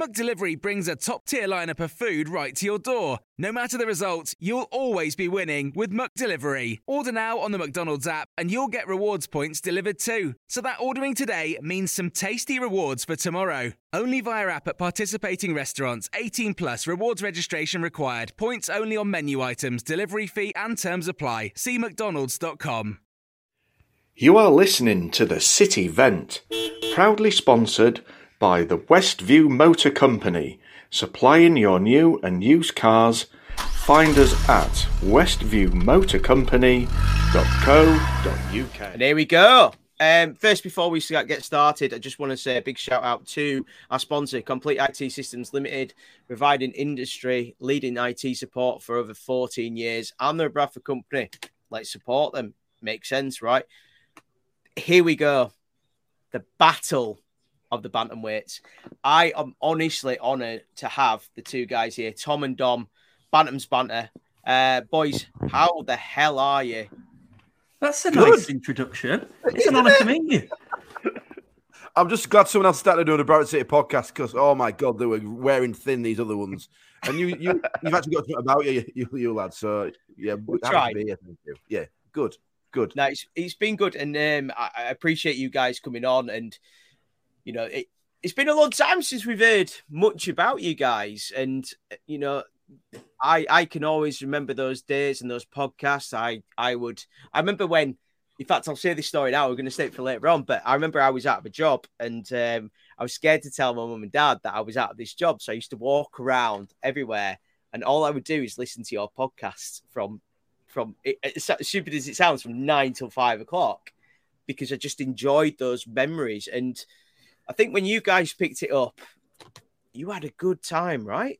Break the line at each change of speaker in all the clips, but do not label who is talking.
McDelivery brings a top tier lineup of food right to your door. No matter the result, you'll always be winning with McDelivery. Order now on the McDonald's app and you'll get rewards points delivered too. So that ordering today means some tasty rewards for tomorrow. Only via app at participating restaurants. 18 plus rewards registration required. Points only on menu items, delivery fee and terms apply. See McDonald's.com.
You are listening to the City Vent, proudly sponsored by the Westview Motor Company, supplying your new and used cars. Find us at westviewmotorcompany.co.uk.
And here we go. Um, first, before we get started, I just want to say a big shout out to our sponsor, Complete IT Systems Limited, providing industry leading IT support for over 14 years. I'm the Bradford company. Let's support them. Makes sense, right? Here we go. The battle of the bantamweights. I am honestly honoured to have the two guys here, Tom and Dom, Bantam's Banter. Uh, boys, how the hell are you?
That's a Good. nice introduction. It's an honour to meet you.
I'm just glad someone else started doing a Bradford City podcast because, oh my god, they were wearing thin these other ones, and you you you've actually got something about you, you, you lads. So yeah,
we'll try.
Yeah, good, good.
No, it's, it's been good, and um, I, I appreciate you guys coming on and you know, it, it's been a long time since we've heard much about you guys, and you know, I I can always remember those days and those podcasts. I I would I remember when. In fact, I'll say this story now. We're going to stay for later on, but I remember I was out of a job and um, I was scared to tell my mum and dad that I was out of this job. So I used to walk around everywhere, and all I would do is listen to your podcasts from from as stupid as it sounds, from nine till five o'clock, because I just enjoyed those memories and I think when you guys picked it up, you had a good time, right?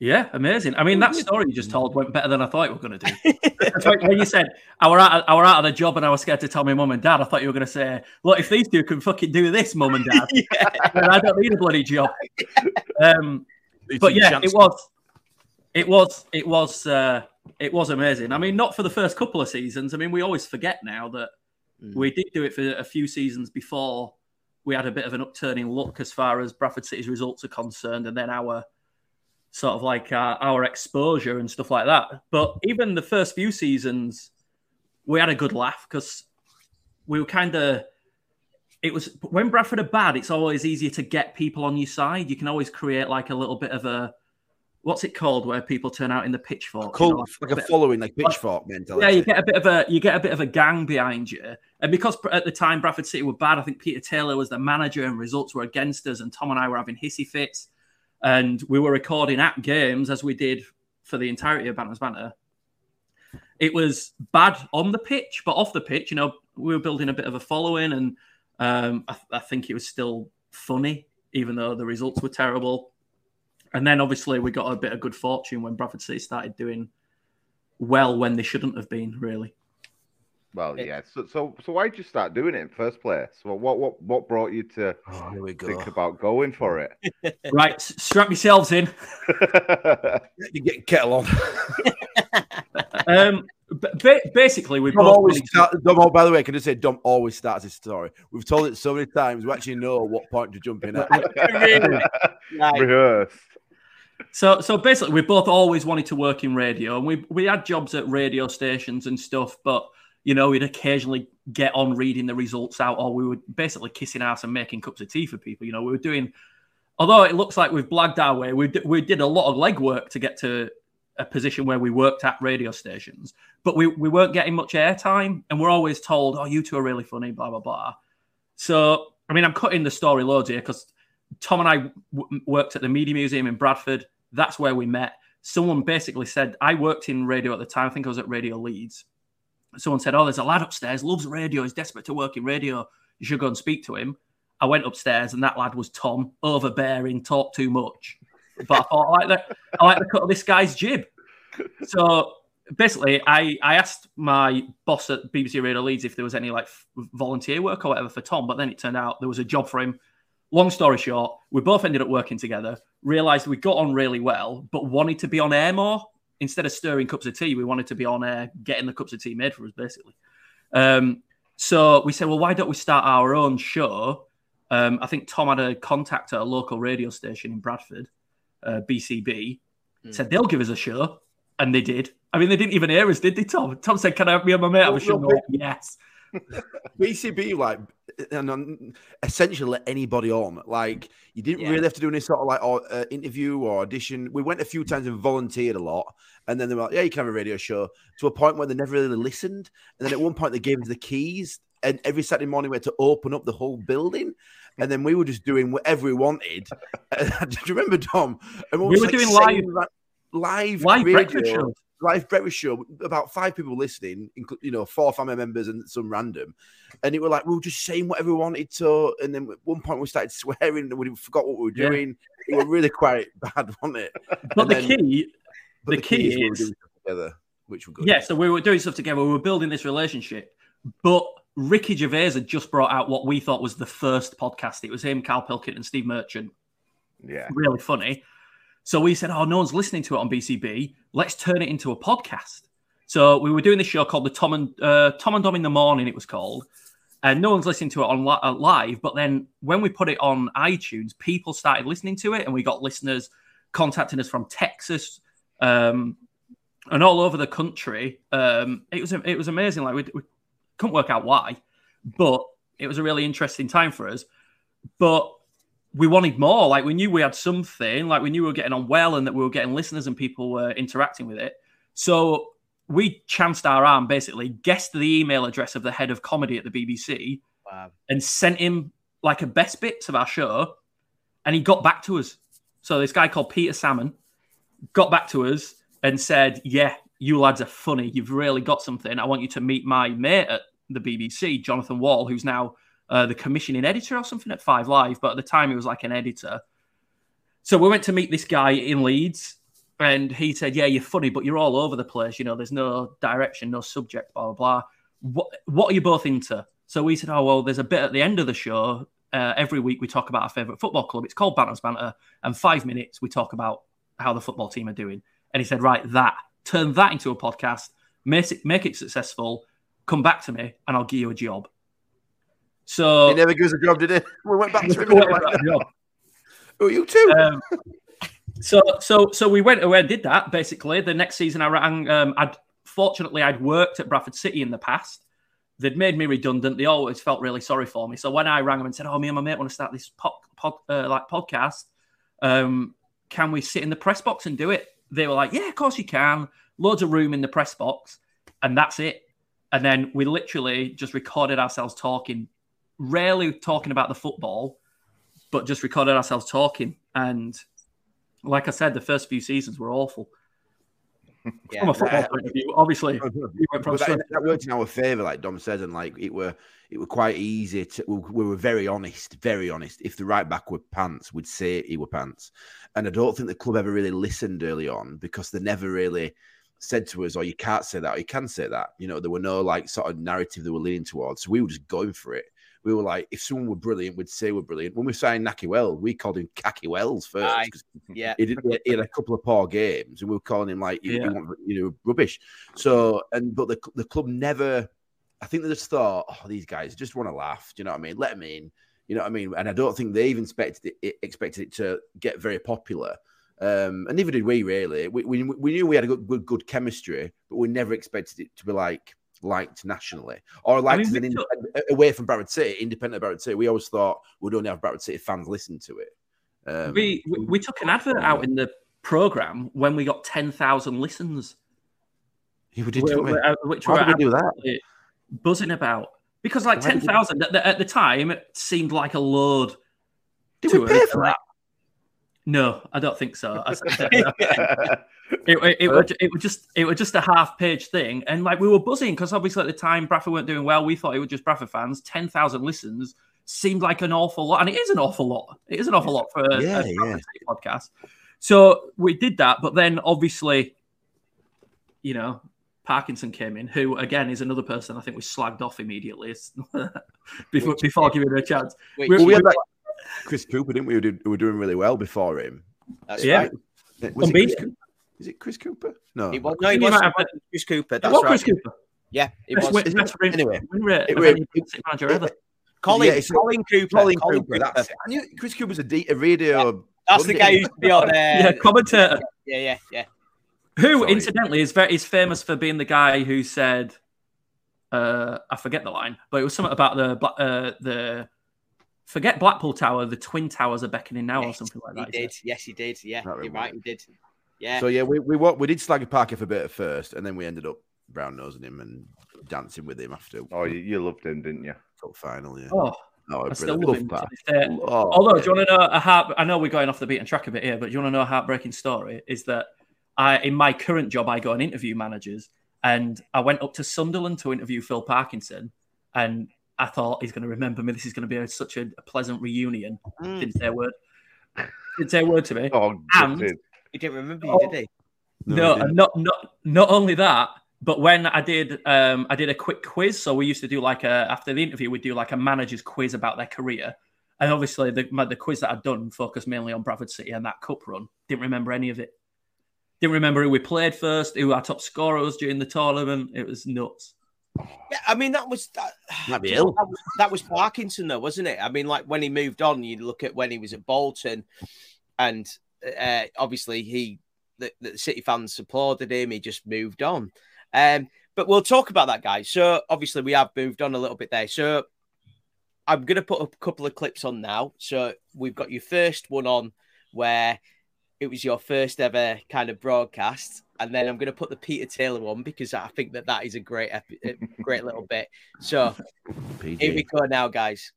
Yeah, amazing. I mean, that story you just told went better than I thought it was going to do. when you said I were out, I were out of the job and I was scared to tell my mum and dad. I thought you were going to say, "Look, if these two can fucking do this, mum and dad, I don't need a bloody job." Um, but yeah, it was, it was, it was, uh, it was amazing. I mean, not for the first couple of seasons. I mean, we always forget now that mm. we did do it for a few seasons before we had a bit of an upturning look as far as Bradford City's results are concerned, and then our sort of like our, our exposure and stuff like that. But even the first few seasons, we had a good laugh because we were kind of. It was when Bradford are bad. It's always easier to get people on your side. You can always create like a little bit of a what's it called where people turn out in the pitchfork?
Cool, you know, like, like a, a following, like pitchfork mentality.
Yeah, you get a bit of a you get a bit of a gang behind you, and because at the time Bradford City were bad, I think Peter Taylor was the manager, and results were against us, and Tom and I were having hissy fits, and we were recording at games as we did for the entirety of Bantam's Banter. It was bad on the pitch, but off the pitch, you know, we were building a bit of a following, and um, I, I think it was still funny, even though the results were terrible and then obviously we got a bit of good fortune when Bradford City started doing well when they shouldn't have been, really.
Well, yeah. So, so, so why did you start doing it in first place? Well, what, what, what brought you to
oh,
think about going for it?
right, strap yourselves in.
you get kettle on.
um, basically, we
Dom always start, Dom, by the way, can I say Dom always starts his story? We've told it so many times. We actually know what point to jump in at.
Rehearse.
So, so basically, we both always wanted to work in radio, and we we had jobs at radio stations and stuff. But you know, we'd occasionally get on reading the results out, or we were basically kissing ass and making cups of tea for people. You know, we were doing. Although it looks like we've blagged our way, we d- we did a lot of legwork to get to a position where we worked at radio stations, but we, we weren't getting much airtime, and we're always told, "Oh, you two are really funny," blah blah blah. So, I mean, I'm cutting the story loads here because Tom and I w- worked at the Media Museum in Bradford. That's where we met. Someone basically said, I worked in radio at the time. I think I was at Radio Leeds. Someone said, Oh, there's a lad upstairs, loves radio. He's desperate to work in radio. You should go and speak to him. I went upstairs, and that lad was Tom, overbearing, talked too much. But I thought, I like the, I like the cut of this guy's jib. So basically, I, I asked my boss at BBC Radio Leeds if there was any like volunteer work or whatever for Tom, but then it turned out there was a job for him. Long story short, we both ended up working together, realized we got on really well, but wanted to be on air more. Instead of stirring cups of tea, we wanted to be on air, getting the cups of tea made for us, basically. Um, so we said, well, why don't we start our own show? Um, I think Tom had a contact at a local radio station in Bradford, uh, BCB, said they'll give us a show, and they did. I mean, they didn't even hear us, did they, Tom? Tom said, "Can I have me and my mate have a show?"
no,
And like, yes.
BCB like and um, essentially let anybody on. Like you didn't
Yeah.
really have to do any sort of like or, uh, interview or audition. We went a few times and volunteered a lot, and then they were like, "Yeah, you can have a radio show." To a point where they never really listened, and then at one point they gave us the keys, and every Saturday morning we had to open up the whole building. And then we were just doing whatever we wanted. Do you remember, Tom? And
We
was,
were
like,
doing
like, live,
Live
radio,
breakfast shows.
Live breakfast show, about five people listening, you know, four family members and some random. And it were like, we were just saying whatever we wanted to. And then at one point we started swearing and we forgot what we were
Yeah.
doing. It was really quite bad, wasn't it?
But
And
the
then-
key,
but
the key
we were
is-
doing stuff together, which were good.
yeah. So we were doing stuff together. We were building this relationship, but Ricky Gervais had just brought out what we thought was the first podcast. It was him, Karl Pilkington, and Steve Merchant.
Yeah.
really funny. So we said, "Oh, no one's listening to it on BCB. Let's turn it into a podcast." So we were doing this show called the Tom and uh, Tom and Dom in the Morning. It was called, and no one's listening to it on li- uh, live. But then when we put it on iTunes, people started listening to it, and we got listeners contacting us from Texas um, and all over the country. Um, it was it was amazing. Like we, we couldn't work out why, but it was a really interesting time for us. But we wanted more. Like we knew we had something. Like we knew we were getting on well, and that we were getting listeners and people were interacting with it. So we chanced our arm, basically, guessed the email address of the head of comedy at the BBC,
Wow.
and sent him like a best bits of our show, and he got back to us. So this guy called Peter Salmon got back to us and said, "Yeah, you lads are funny. You've really got something. I want you to meet my mate at the BBC, Jonathan Wall, who's now uh, the commissioning editor or something at Five Live, but at the time he was like an editor. So we went to meet this guy in Leeds, and he said, "Yeah, you're funny, but you're all over the place. You know, there's no direction, no subject, blah blah blah. What what are you both into?" So we said, "Oh well, there's a bit at the end of the show. Uh, every week we talk about our favorite football club. It's called Bantams Banter, and five minutes we talk about how the football team are doing." And he said, "Right, that turn that into a podcast, make it make it successful. Come back to me, and I'll give you a job." So
He never gives a job, did he? We went back to him.
What
like,
about job?
oh, you too.
Um, so so so we went away and did that basically. The next season I rang. Um, I'd fortunately I'd worked at Bradford City in the past. They'd made me redundant. They always felt really sorry for me. So when I rang them and said, "Oh, me and my mate want to start this pod, pod uh, like podcast, um, can we sit in the press box and do it?" They were like, "Yeah, of course you can. Loads of room in the press box, and that's it." And then we literally just recorded ourselves talking, rarely talking about the football, but just recorded ourselves talking. And like I said, the first few seasons were awful.
Yeah.
From a football point of view, obviously, we from
that, that worked in our favour, like Dom said, and like it were it were quite easy to we, we were very honest, very honest. If the right back were pants, we'd say he were pants. And I don't think the club ever really listened early on because they never really said to us, Oh, you can't say that, or you can say that. You know, there were no like sort of narrative they were leaning towards. So we were just going for it. We were like, if someone were brilliant, we'd say we're brilliant. When we signed Nahki Wells, we called him Kaki Wells first. 'cause
Yeah.
he, did, he had a couple of poor games, and we were calling him like you, you
Yeah.
want you know rubbish. So and but the the club never. I think they just thought, oh, these guys just want to laugh. Do you know what I mean? Let them in. You know what I mean? And I don't think they even expected it, expected it to get very popular. Um, and neither did we really. We, we, we knew we had a good, good good chemistry, but we never expected it to be like liked nationally or liked
mean,
an
we
away from Bradford City, independent of Bradford City. We always thought we'd only have Bradford City fans listen to it. Um,
we, we we took an advert out in the program when we got ten thousand listens,
yeah, we did,
Wh-
didn't we?
wh- uh, which
How
we're
did we do that?
buzzing about. Because like
Why did
ten
we-
at the, at the time it seemed like a load.
Did
to
we
us.
pay for that?
No, I don't think so. I- it, it, it, was, it was just it was just a half page thing, and like we were buzzing because obviously at the time Bradford weren't doing well. We thought it was just Bradford fans. Ten thousand listens seemed like an awful lot, and it is an awful lot. It is an awful lot for a,
Yeah,
a
yeah.
Podcast. So we did that, but then obviously, you know, Parkinson came in, who again is another person I think we slagged off immediately before before giving her a chance.
Well, we
we-
had that Chris Cooper, didn't we? Who, did, who were doing really well before him.
That's
Yeah.
right.
Was it Chris, is it Chris Cooper? No.
It was, no, it
You
was
might have
Chris Cooper.
It
That's
was
right.
Chris Cooper.
Yeah, it
Best,
was.
win, best win,
Anyway,
win rate
it
of
were- it-
manager ever.
Colin,
Yeah, it's-
Colin Cooper.
Colin,
Colin
Cooper. That's it. I knew Chris Cooper's a, D, a radio.
That's the guy who used to be on there.
Yeah, commentator.
yeah, yeah, yeah.
Who,
Sorry.
incidentally, is very is famous for being the guy who said, uh, I forget the line, but it was something about the uh, the forget Blackpool Tower, the Twin Towers are beckoning now, or something like that.
He
that.
did. Yes, he did. Yeah, you're right. He did. Yeah.
So yeah, we we wa- we did slag Parker for a bit at first, and then we ended up brown nosing him and dancing with him after
Oh, you, you loved him, didn't you?
cup final. Yeah.
Oh,
Oh,
I still
brilliant.
love him.
Love
to this day.
Parker. Oh,
Although,
yeah.
do you want to know a heart? I know we're going off the beaten track a bit here, but do you want to know a heartbreaking story? Is that I, in my current job, I go and interview managers, and I went up to Sunderland to interview Phil Parkinson, and I thought he's going to remember me. This is going to be a, such a, a pleasant reunion.
Mm.
Didn't say a word. Didn't say a word to me.
Oh,
And-
He didn't remember
Oh.
you, did he?
No,
No,
he
and
didn't.
not not not only that, but when I did um I did a quick quiz. So we used to do like a after the interview, we'd do like a manager's quiz about their career. And obviously the my, the quiz that I'd done focused mainly on Bradford City and that cup run. Didn't remember any of it. Didn't remember who we played first, who our top scorer was during the tournament. It was nuts.
Yeah, I mean that was that, know,
ill.
That was, that was Parkinson, though, wasn't it? I mean, like when he moved on, you look at when he was at Bolton, and uh, obviously he the, the City fans applauded him. He just moved on. Um, but we'll talk about that, guys. So obviously we have moved on a little bit there. So I'm going to put a couple of clips on now. So we've got your first one on where it was your first ever kind of broadcast, and then I'm going to put the Peter Taylor one because I think that that is a great, epi- great little bit. So
PG.
here we go now, guys.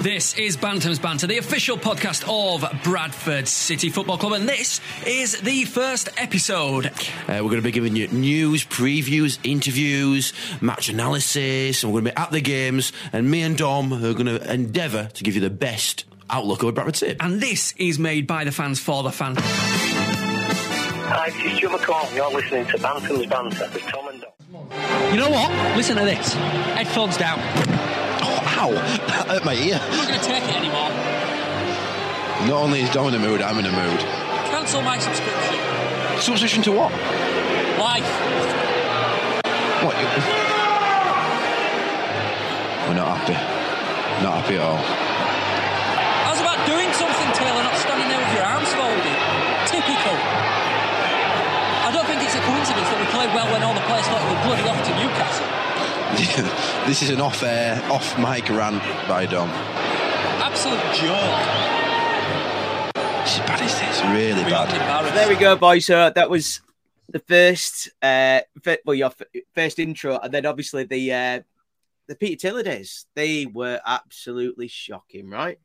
This is Bantam's Banter, the official podcast of Bradford City Football Club, and this is the first episode.
Uh, we're going to be giving you news, previews, interviews, match analysis, and we're going to be at the games. And me and Dom are going to endeavour to give you the best outlook of Bradford City.
And this is made by the fans for the fans.
Hi, this is Stuart McCall. You're listening to Bantam's Banter with Tom and Dom.
You know what? Listen to this. Headphones down.
Oh, ow! That hurt my ear.
I'm not going to take it anymore.
Not only is Dom in a mood, I'm in a mood.
Cancel my subscription.
Substitution to what?
Life.
What? you- We're not happy. Not happy at all.
I was doing something, Taylor, not standing there with your arms folded. Typical. I don't think it's a coincidence that we played well when all the players thought we were bloody off to Newcastle.
this is an off-air, off-mic rant by Dom.
Absolute joke.
It's bad as this, really bad.
There we go, boys. So that was the first, uh, fir- well, your first intro, and then obviously the uh, the Peter Taylor days. They were absolutely shocking, right?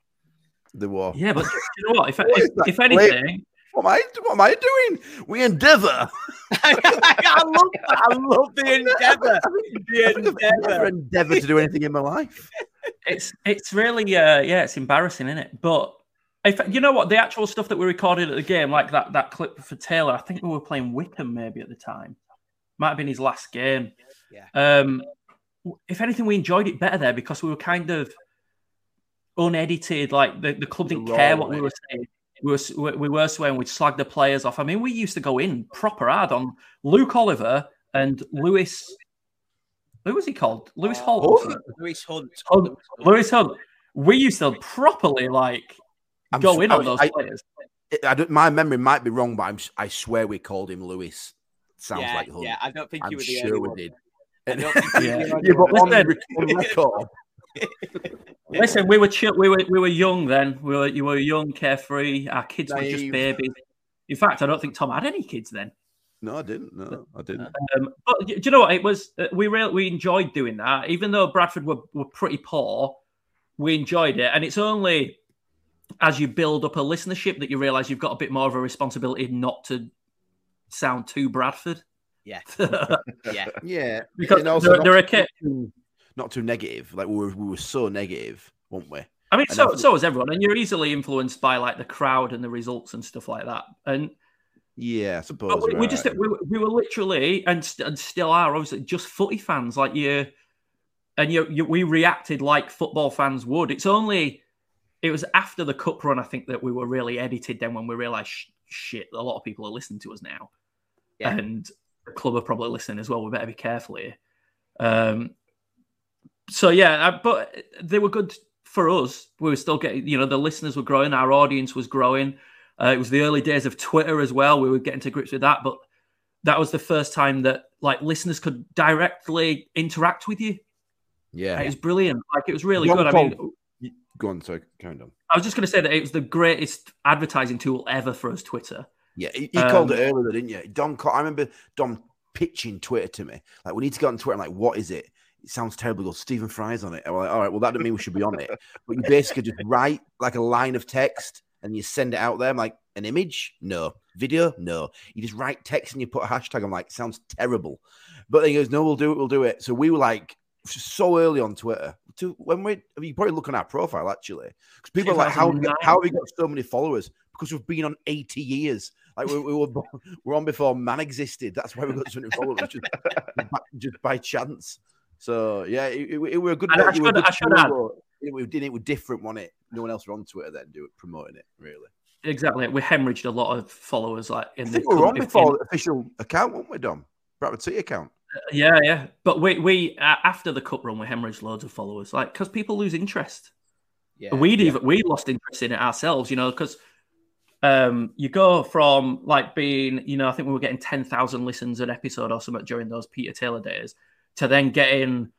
The war.
Yeah, but you know what? If,
What
if, if anything,
What am I? What am I doing? We endeavour.
I love that. I love the endeavour. The
I've
endeavour.
to do anything in my life.
it's it's really uh yeah it's embarrassing isn't it but if you know what the actual stuff that we recorded at the game like that that clip for taylor i think we were playing wycombe maybe at the time might have been his last game
Yeah.
um if anything we enjoyed it better there because we were kind of unedited like the, the club didn't
Raw,
care what we were saying we were, we were swearing we'd slag the players off i mean we used to go in proper hard on luke oliver and lewis who was he called lewis uh, holt or?
Lewis Hunt.
Hunt. Lewis Hunt. We used to properly like
I'm
go
s-
in
I
on
was-
those
I-
players.
I don't, my memory might be wrong, but I'm, s- I swear we called him Lewis. Sounds
yeah,
like Hunt.
yeah. I don't think
I'm
you were the
sure
only
we did.
I don't think you
Yeah.
were the only
Yeah, but
one.
on,
Listen.
on record,
Listen, we were chill, we were we were young then. We were you were young, carefree. Our kids were just babies. In fact, I don't think Tom had any kids then.
No, I didn't. No, I didn't.
Um, but do you know what? It was uh, we really we enjoyed doing that, even though Bradford were, were pretty poor. We enjoyed it, and it's only as you build up a listenership that you realise you've got a bit more of a responsibility not to sound too Bradford.
Yeah,
yeah,
yeah.
Because
And also
there,
not
there are
too-
ca-
not too negative. Like we were, we were so negative, weren't we?
I mean,
And
so
think-
so is everyone, and you're easily influenced by like the crowd and the results and stuff like that. And
yeah, I suppose.
but we,
you're
we just we, were- we were literally and, st- and still are obviously just footy fans, like you, and you, you we reacted like football fans would. It's only it was after the cup run, I think, that we were really edited. Then when we realised, sh- shit, a lot of people are listening to us now,
Yeah.
and the club are probably listening as well. We better be careful here. Um, so yeah, uh, but they were good for us. We were still getting, you know, the listeners were growing, our audience was growing. Uh, it was the early days of Twitter as well. We were getting to grips with that, but that was the first time that like listeners could directly interact with you.
Yeah,
It was brilliant. Like it was really
John
good. I mean,
Go on, sorry, carry on.
I was just going to say that it was the greatest advertising tool ever for us, Twitter.
Yeah, you, you called
Um,
it earlier, didn't you? Dom, I remember Dom pitching Twitter to me. Like, we need to go on Twitter. I'm like, what is it? It sounds terrible. Goes, Stephen Fry's on it. I'm like, all right, well, that doesn't mean we should be on it. But you basically just write like a line of text and you send it out there. I'm like, an image? No. Video? No. You just write text and you put a hashtag. I'm like, sounds terrible. But he goes, no, we'll do it. We'll do it. So we were like, so early on Twitter. To when we, I mean, you probably look on our profile actually, because people are like, how, how have we got so many followers? Because we've been on 80 years. Like we, we were, we're on before man existed. That's why we got so many followers, just, just by chance. So yeah, it, it, it were a good.
And I
it were a
should-
good
I should add-
but It, was- it was different, wasn't it? No one else were on Twitter then, do it promoting it. Really,
Exactly. We hemorrhaged a lot of followers like in
I
the
think we were on before the official account, weren't we, Dom? Bradford City account.
Yeah, yeah. But we we uh, after the cup run, we hemorrhaged loads of followers, like because people lose interest.
Yeah,
We'd
yeah.
even we lost interest in it ourselves, you know, because um, you go from like being, you know, I think we were getting ten thousand listens an episode or something during those Peter Taylor days, to then getting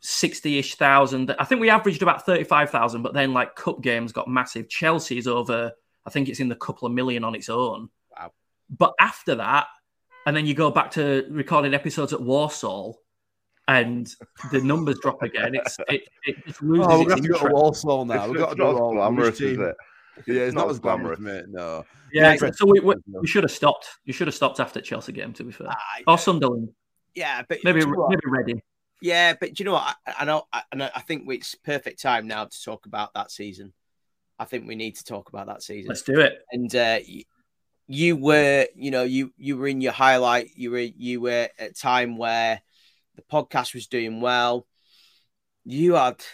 sixty-ish thousand. I think we averaged about thirty-five thousand, but then like cup games got massive. Chelsea's over. I think it's in the couple of million on its own.
Wow.
But after that, and then you go back to recording episodes at Walsall, and the numbers drop again. It's it, it just oh, loses
Oh, we're
its
gonna have to go to
interest.
Walsall now.
It's-
We've got to
it's
do
not as
all
glamorous, is it?
Yeah, it's, not,
not
as
as
glamorous,
glamorous.
mate. No.
Yeah,
Yeah,
so we, we, we should have stopped. You should have stopped after Chelsea game, to be fair, or Sunderland,
Yeah, but
maybe
you know
maybe Reading.
Yeah, but do you know what? I, I know, I, and I think it's perfect time now to talk about that season. I think we need to talk about that season.
Let's do it.
And uh, y- you were, you know, you you were in your highlight. You were you were at a time where the podcast was doing well. You had,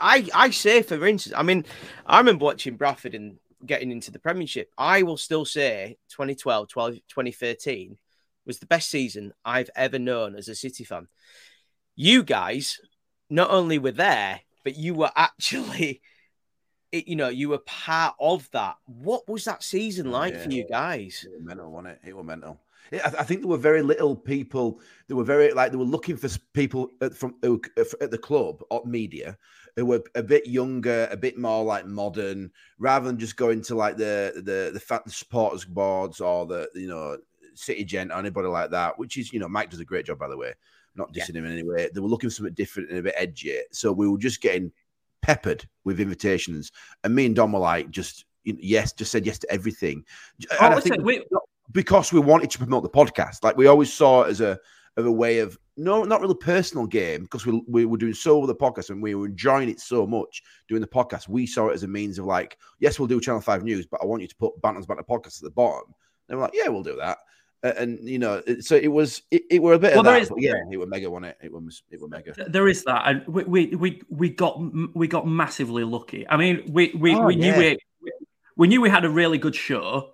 I I say for instance, I mean, I remember watching Bradford and getting into the Premiership. I will still say 2012, 12, 2013 was the best season I've ever known as a City fan. You guys not only were there, but you were actually, it, you know, you were part of that. What was that season like for you guys?
It was mental, wasn't it? It was mental. Yeah, I, I think there were very little people. They were very like they were looking for people at, from uh, at the club or media who were a bit younger, a bit more like modern, rather than just going to like the the the, fat, the supporters boards or the you know City Gent or anybody like that. Which is you know Mike does a great job by the way. Not
Yeah.
dissing him in any way. They were looking for something different and a bit edgy. So we were just getting peppered with invitations, and me and Dom were like just you know, yes, just said yes to everything.
Oh,
I think-
we,
because we wanted to promote the podcast. Like we always saw it as a of a way of no, not really personal game because we we were doing so with the podcast and we were enjoying it so much doing the podcast. We saw it as a means of like, yes, we'll do Channel Five News, but I want you to put Bantams Banter podcast at the bottom. And we're like, yeah, we'll do that. And you know, so it was it, it were a bit
Well,
of
there
that,
is-
yeah, it was mega, wasn't it? It was it was mega.
there is that, and we we we, we got we got massively lucky. I mean, we we,
Oh,
we knew
yeah.
we we knew we had a really good show,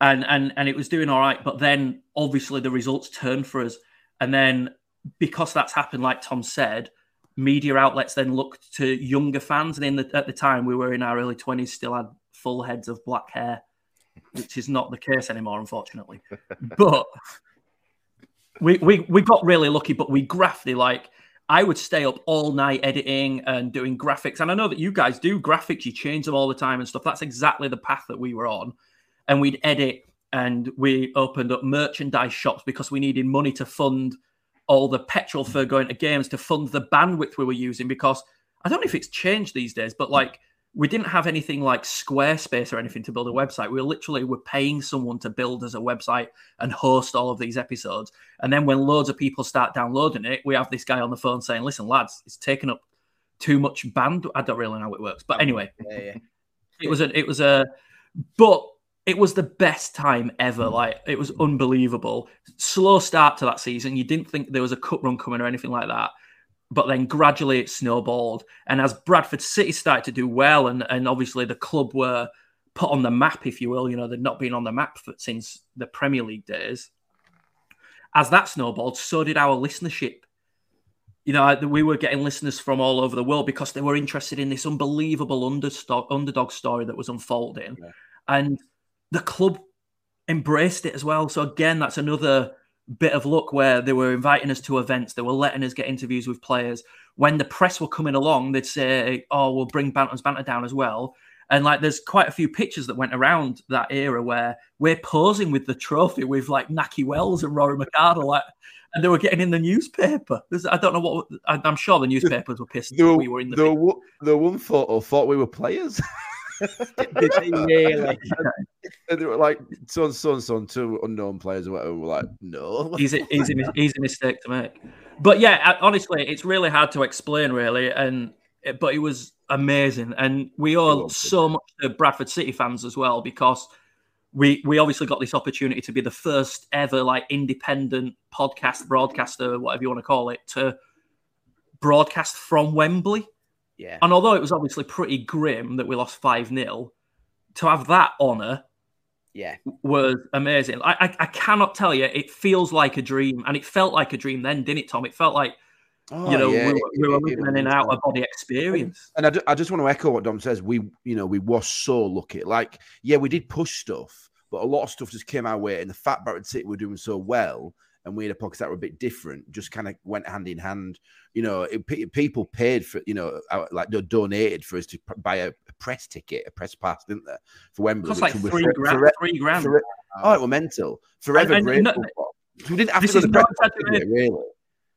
and and and it was doing all right. But then obviously the results turned for us, and then because that's happened, like Tom said, media outlets then looked to younger fans, and in the, at the time we were in our early twenties, still had full heads of black hair, which is not the case anymore, unfortunately. but we, we we got really lucky, but we grafted like I would stay up all night editing and doing graphics. And I know that you guys do graphics, you change them all the time and stuff. That's exactly the path that we were on. And we'd edit and we opened up merchandise shops because we needed money to fund all the petrol for going to games to fund the bandwidth we were using because I don't know if it's changed these days, but like we didn't have anything like Squarespace or anything to build a website. We literally were paying someone to build us a website and host all of these episodes. And then when loads of people start downloading it, we have this guy on the phone saying, "Listen, lads, it's taken up too much band." I don't really know how it works, but anyway,
Yeah, yeah.
it was a it was a but it was the best time ever mm. like it was unbelievable slow start to that season you didn't think there was a cup run coming or anything like that but then gradually it snowballed and as bradford city started to do well and and obviously the club were put on the map if you will you know they'd not been on the map for, since the premier league days as that snowballed so did our listenership you know, we were getting listeners from all over the world because they were interested in this unbelievable underdog, underdog story that was unfolding. And the club embraced it as well. So, again, that's another bit of luck where they were inviting us to events, they were letting us get interviews with players. When the press were coming along, they'd say, Oh, we'll bring Bantam's Banter down as well. And like, there's quite a few pictures that went around that era where we're posing with the trophy with like Nahki Wells and Rory McArdle, like, and they were getting in the newspaper. There's, I don't know what I- I'm sure the newspapers were pissed
The,
that we were in the.
the, one- the one photo thought we were players.
Did they really?
and they were like, so and so and so, two unknown players or whatever. We're like, no.
easy, easy, easy mistake to make. But yeah, honestly, it's really hard to explain, really. And it- but it was amazing, and we owe so much to Bradford City fans as well because we we obviously got this opportunity to be the first ever like independent podcast broadcaster, whatever you want to call it, to broadcast from Wembley.
Yeah.
And although it was obviously pretty grim that we lost five 0 to have that honour
Yeah.
was amazing. I, I I cannot tell you, it feels like a dream, and it felt like a dream then, didn't it, Tom? It felt like
Oh,
you know
yeah,
we, were-
it-
we were
it-
living
it
in an out of body experience.
And I, ju- I just want to echo what Dom says. We, you know, we were so lucky. Like, yeah, we did push stuff, but a lot of stuff just came our way. And the fact Bradford City were doing so well, and we had a pockets that were a bit different, just kind of went hand in hand. You know, it, people paid for, you know, uh, like they donated for us to buy a, a press ticket, a press pass, didn't they, for Wembley?
Cost like three
were
grand.
fore-
three grand.
oh, it was mental. Forever
And- and no-
we didn't have
this
to go to press pass, did we,
exaggeration.
really.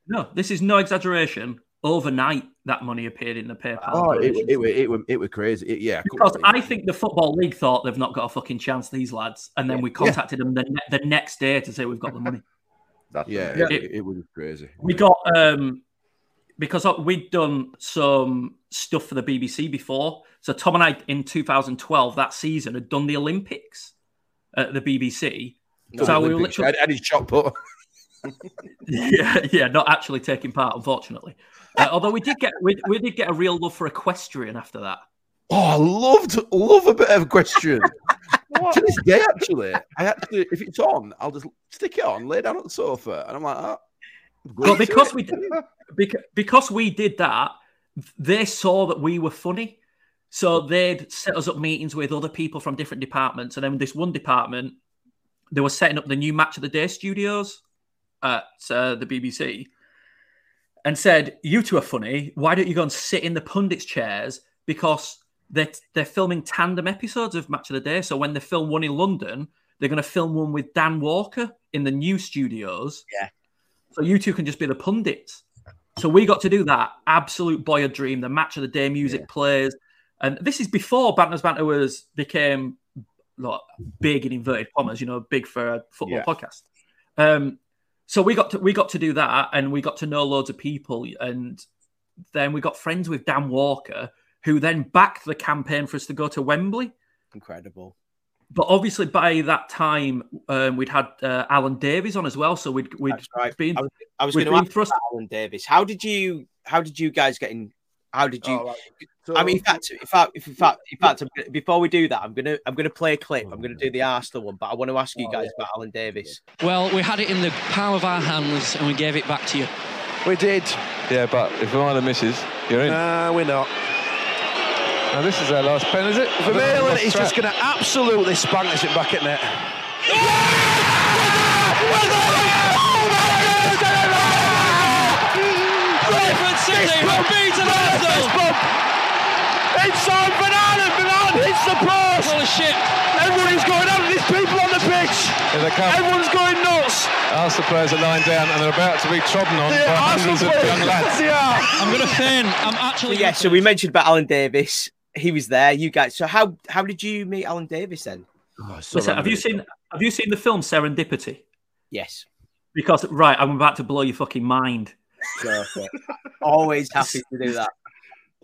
No, this is no exaggeration. Overnight, that money appeared in the PayPal.
Oh, it, it, it, it, were- it were crazy. It- yeah,
because
believe
I think the football league thought they've not got a fucking chance, these lads, and then we contacted them the, ne- the next day to say we've got the money.
That's
yeah,
amazing.
it, it was crazy.
We got um because we'd done some stuff for the BBC before. So Tom and I in 2012 that season had done the Olympics at the BBC. so we were literally
I, I did shot put.
yeah, yeah, not actually taking part, unfortunately. Uh, although we did get we, we did get a real love for equestrian after that.
Oh, I loved love a bit of equestrian. to this day, actually, I actually, if it's on, I'll just stick it on, lay down on the sofa, and I'm like, oh,
But because we because, because we did that, they saw that we were funny. So they'd set us up meetings with other people from different departments. And then this one department, they were setting up the new Match of the Day studios at uh, the BBC and said, You two are funny. Why don't you go and sit in the pundits' chairs? Because they're, they're filming tandem episodes of Match of the Day. So when they film one in London, they're going to film one with Dan Walker in the new studios.
Yeah.
So you two can just be the pundits. So we got to do that. Absolute boy a dream. The match of the day music plays. And this is before Bantam's Banter was became like, big in inverted commas, you know, big for a football
Yeah.
podcast. Um, so we got to we got to do that and we got to know loads of people and then we got friends with Dan Walker, who then backed the campaign for us to go to Wembley.
Incredible.
But obviously, by that time, um, we'd had uh, Alan Davies on as well. So we'd we'd
Right.
been
I was, I was going to
been
ask
thrust-
Alan Davies. How did you? How did you guys get in? How did you?
Oh, right.
I mean, in fact, in fact, in fact, in fact, I'm gonna- before we do that, I'm gonna I'm gonna play a clip. I'm gonna do the Arsenal one, but I want to ask you guys about Alan Davies.
Well, we had it in the palm of our hands and we gave it back to you.
We did. Yeah, but if we're on the misses, you're in.
Nah, we're not.
Now this is our last pen, is it?
Vermaelen is just going to absolutely spank this it back at net.
Bradford City have beaten Arsenal.
Inside Banana, Banana hits the post.
Holy shit.
Everybody's going out. There's people on the pitch. nuts.
Here they come.
Everyone's going nuts.
Arsenal players are lying down and they're about to be trodden on
Yeah,
by
Arsenal
hundreds of young lads.
They.
I'm going to feign. I'm actually.
yeah, so we mentioned about Alan Davies. He was there. You guys. So how how did you meet Alan Davies then?
Oh,
Listen, have you seen have you seen the film Serendipity?
Yes.
Because right, I'm about to blow your fucking mind.
Go for it. Always happy to do that.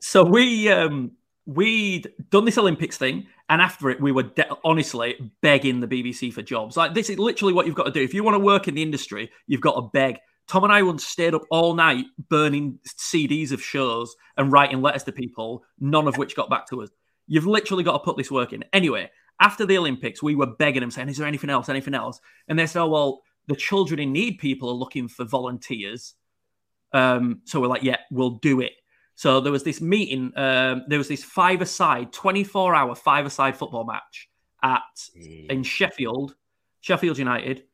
So we um we'd done this Olympics thing, and after it, we were de- honestly begging the BBC for jobs. Like this is literally what you've got to do if you want to work in the industry. You've got to beg. Tom and I once stayed up all night burning CDs of shows and writing letters to people, none of which got back to us. You've literally got to put this work in. Anyway, after the Olympics, we were begging them, saying, "Is there anything else? Anything else?" And they said, "Oh well, the children in need people are looking for volunteers." Um, so we're like, "Yeah, we'll do it." So there was this meeting. Um, there was this five-a-side, twenty-four hour five-a-side football match at in Sheffield, Sheffield United.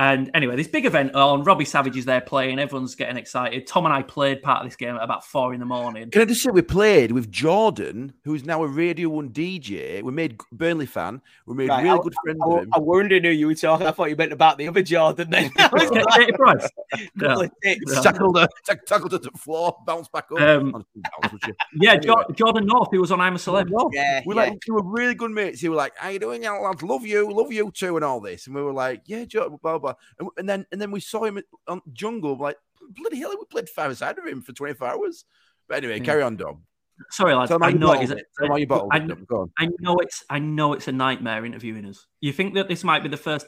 And anyway, this big event on. Robbie Savage is there playing. Everyone's getting excited. Tom and I played part of this game at about four in the morning.
Can I just say we played with Jordan, who's now a Radio One DJ. We made Burnley fan. We made
Right,
really
I-
good friends
I,
with him.
I wondered who you were talking. I thought you meant about the other Jordan. Then I was
Yeah, Price. Yeah. Yeah. Tackled her, tackled her to the floor, bounced back up.
Um,
she bounced, was she?
Yeah,
Anyway.
Jo- Jordan North, who was on I'm a Celeb.
Yeah,
we like we were really good mates. He were like, "How you doing, young lads? Love you, love you too," and all this. And we were like, "Yeah, Jordan, blah blah." And, and then and then we saw him on Jungle. Like, bloody hell, we played five side with him for twenty four hours. But anyway,
Yeah.
carry on, Dom.
Sorry, lads.
Tell 'em how
I know it is.
it. Tell 'em how you bottled
I.
Go.
I know it's. I know it's a nightmare interviewing us. You think that this might be the first?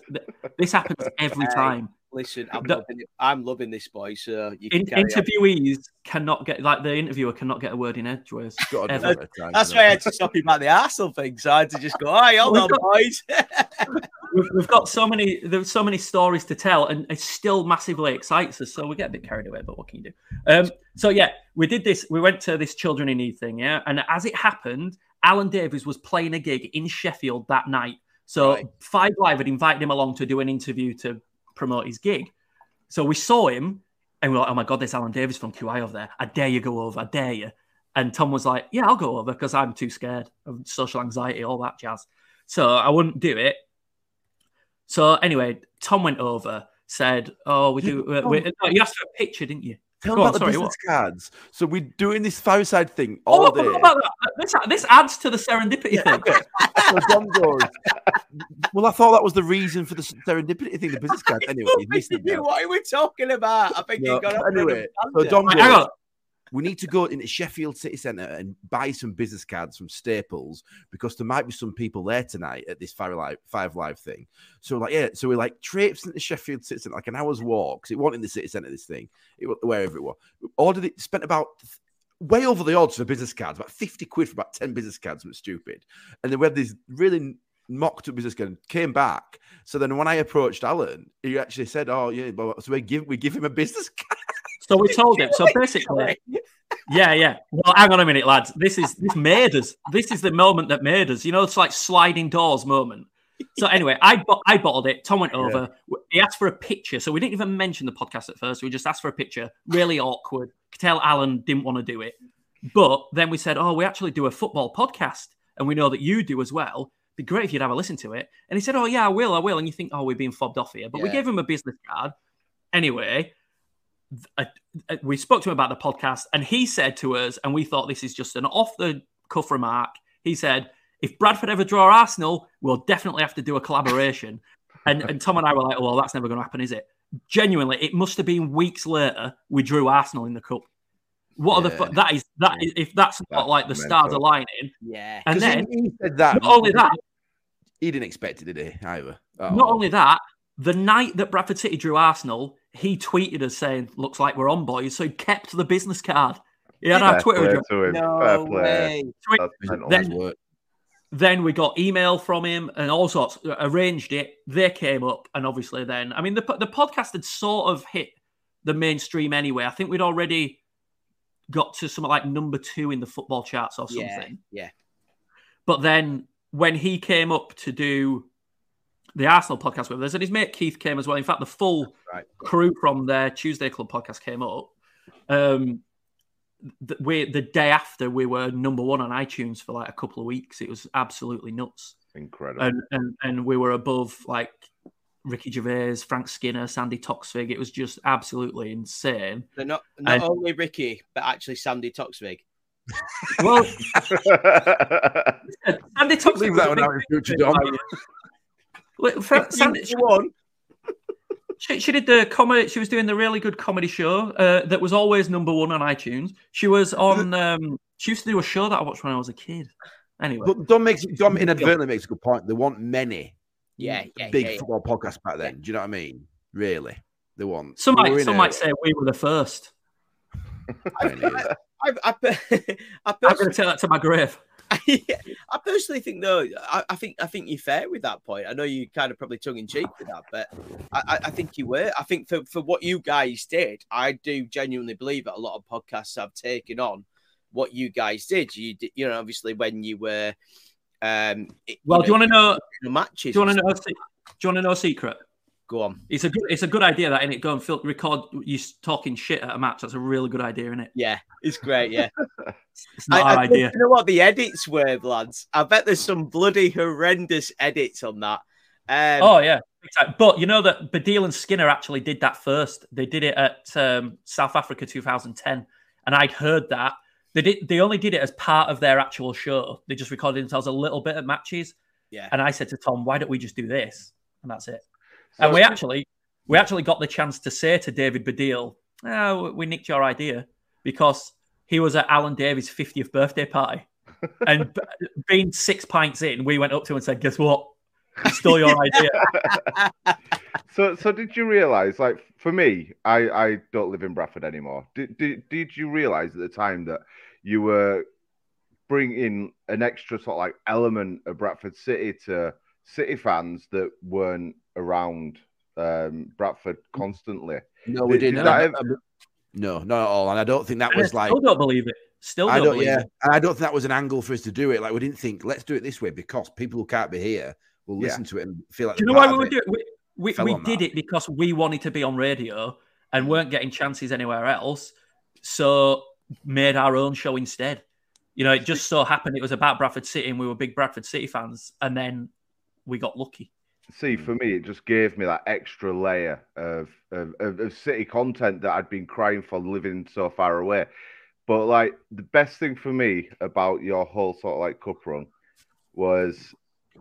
This happens every time.
Listen, I'm
The-
loving. I'm loving this boy. So you can
In,
carry on.
interviewees cannot get like the interviewer cannot get a word in edgeways. ever.
That's why I had to stop you about the Arsenal thing. So I had to just go, "Hey, hold
We've
on, boys."
We've, we've got so many. There's so many stories to tell, and it still massively excites us. So we get a bit carried away. But what can you do? Um, so yeah, we did this. We went to this children in need thing. Yeah, and as it happened, Alan Davies was playing a gig in Sheffield that night. So Five Live had invited him along to do an interview to promote his gig. So we saw him, and we are like, "Oh my god, there's Alan Davies from QI over there. I dare you go over. I dare you." And Tom was like, "Yeah, I'll go over because I'm too scared of social anxiety, all that jazz." So I wouldn't do it. So anyway, Tom went over, said, "Oh, we do." Uh, we, no, you asked for a picture, didn't you?
Tell
Go
them
on,
about the
sorry,
business
what?
cards. So we're doing this five side thing
Oh,
all
I
day.
about that. This, this adds to the serendipity thing.
So Dom goes, well, I thought that was the reason for the serendipity thing, the business cards. Anyway, you missed it.
What are we talking about? I think
No,
you got
anyway, so Dom goes, we need to go into Sheffield City Centre and buy some business cards from Staples because there might be some people there tonight at this Five Live, Five Live thing. So like, yeah, so we like traipsed into Sheffield City Centre, like an hour's walk. Cause it wasn't in the city centre, this thing, it, wa- wherever it was. Ordered it, spent about way over the odds for business cards, about 50 quid for about 10 business cards, something stupid. And then we had these really mocked up business card, came back. So then when I approached Alan, he actually said, Oh, yeah, so we give we give him a business card.
So we told him. So basically, yeah, yeah. Well, hang on a minute, lads. This is this made us. This is the moment that made us. You know, it's like sliding doors moment. So anyway, I I bottled it. Tom went over. He asked for a picture, so we didn't even mention the podcast at first. We just asked for a picture. Really awkward. Could tell Alan didn't want to do it, but then we said, "Oh, we actually do a football podcast, and we know that you do as well. Be great if you'd have a listen to it." And he said, "Oh yeah, I will, I will." And you think, "Oh, we're being fobbed off here," but we gave him a business card. Anyway, we spoke to him about the podcast, and he said to us, and we thought this is just an off the cuff remark. He said, "If Bradford ever draw Arsenal, we'll definitely have to do a collaboration." and, and Tom and I were like, "Well, that's never going to happen, is it?" Genuinely, it must have been weeks later we drew Arsenal in the cup. What are the fu- that is that is if that's not like the stars aligning,
yeah.
And
'Cause he-
then
he said that.
not only that,
He didn't expect it, did he? Either. Oh.
Not only that, the night that Bradford City drew Arsenal, he tweeted us saying, "Looks like we're on, boys." So he kept the business card. He had our Twitter
play
address.
to him. Fair play.
Tweet-
That's.
Then, then we got email from him and all sorts. Arranged it. They came up, and obviously, then I mean, the the podcast had sort of hit the mainstream anyway. I think we'd already got to something like number two in the football charts or something.
Yeah, yeah.
But then when he came up to do the Arsenal podcast with us, and his mate Keith came as well. In fact, the full
Right.
crew from their Tuesday Club podcast came up. Um, the, we, the day after we were number one on iTunes for like a couple of weeks. It was absolutely nuts.
Incredible.
And and and we were above like Ricky Gervais, Frank Skinner, Sandi Toksvig. It was just absolutely insane.
They're not not
And-
only Ricky, but actually Sandi Toksvig.
Well, Sandi Toksvig
Leave that one out in future, Dom.
Me. Look, she,
one.
she, she did the comedy. She was doing the really good comedy show uh, that was always number one on iTunes. She was on. Um, she used to do a show that I watched when I was a kid. Anyway,
But Dom makes Dom inadvertently makes a good point. There weren't many
Yeah, yeah,
big
yeah, yeah.
football podcasts back then. Do you know what I mean? Really, there weren't.
some
We
might some
a-
might say we were the first.
I, I, I, I
I'm going to
personally,
take that to my grave.
I personally think though, I, I think I think you're fair with that point. I know you kind of probably tongue in cheek with that, but I, I- think you were. I think for, for what you guys did, I do genuinely believe that a lot of podcasts have taken on what you guys did. You did, you know, obviously when you were, um,
Well, do you want to know?
the matches?
Do you want to know? Do you want to know a secret?
Go on.
It's a good. It's a good idea that in it. Go and fil- record you talking shit at a match. That's a really good idea, isn't it?
Yeah, it's great. Yeah,
It's not
I,
our
I
idea.
know what the edits were, lads. I bet there's some bloody horrendous edits on that. Um,
oh yeah, but you know that Baddiel and Skinner actually did that first. They did it at um, South Africa 2010, and I'd heard that they did. They only did it as part of their actual show. They just recorded themselves a little bit at matches.
Yeah.
And I said to Tom, "Why don't we just do this?" And that's it. And we actually, we actually got the chance to say to David Baddiel, "Oh, we nicked your idea because he was at Alan Davies' 50th birthday party." and being six pints in, we went up to him and said, "Guess what? Stole your idea."
So, so did you realize, like, for me, I, I don't live in Bradford anymore. Did, did, did you realize at the time that you were bringing an extra sort of like element of Bradford City to City fans that weren't around um, Bradford constantly?
No, we
Did-
didn't.
did that ever-
No, not at all. And I don't think that
And I
was like.
still don't believe it. Still don't,
don't.
believe
Yeah,
it.
and I don't think that was an angle for us to do it. Like we didn't think, let's do it this way because people who can't be here will
Yeah.
listen to it and feel like.
Do you know why we
of
would
it.
do it? We, we, we did
that.
it because we wanted to be on radio and weren't getting chances anywhere else. So made our own show instead. You know, it just so happened it was about Bradford City and we were big Bradford City fans. And then we got lucky.
See, for me, it just gave me that extra layer of, of, of, of city content that I'd been crying for living so far away. But like the best thing for me about your whole sort of like cup run was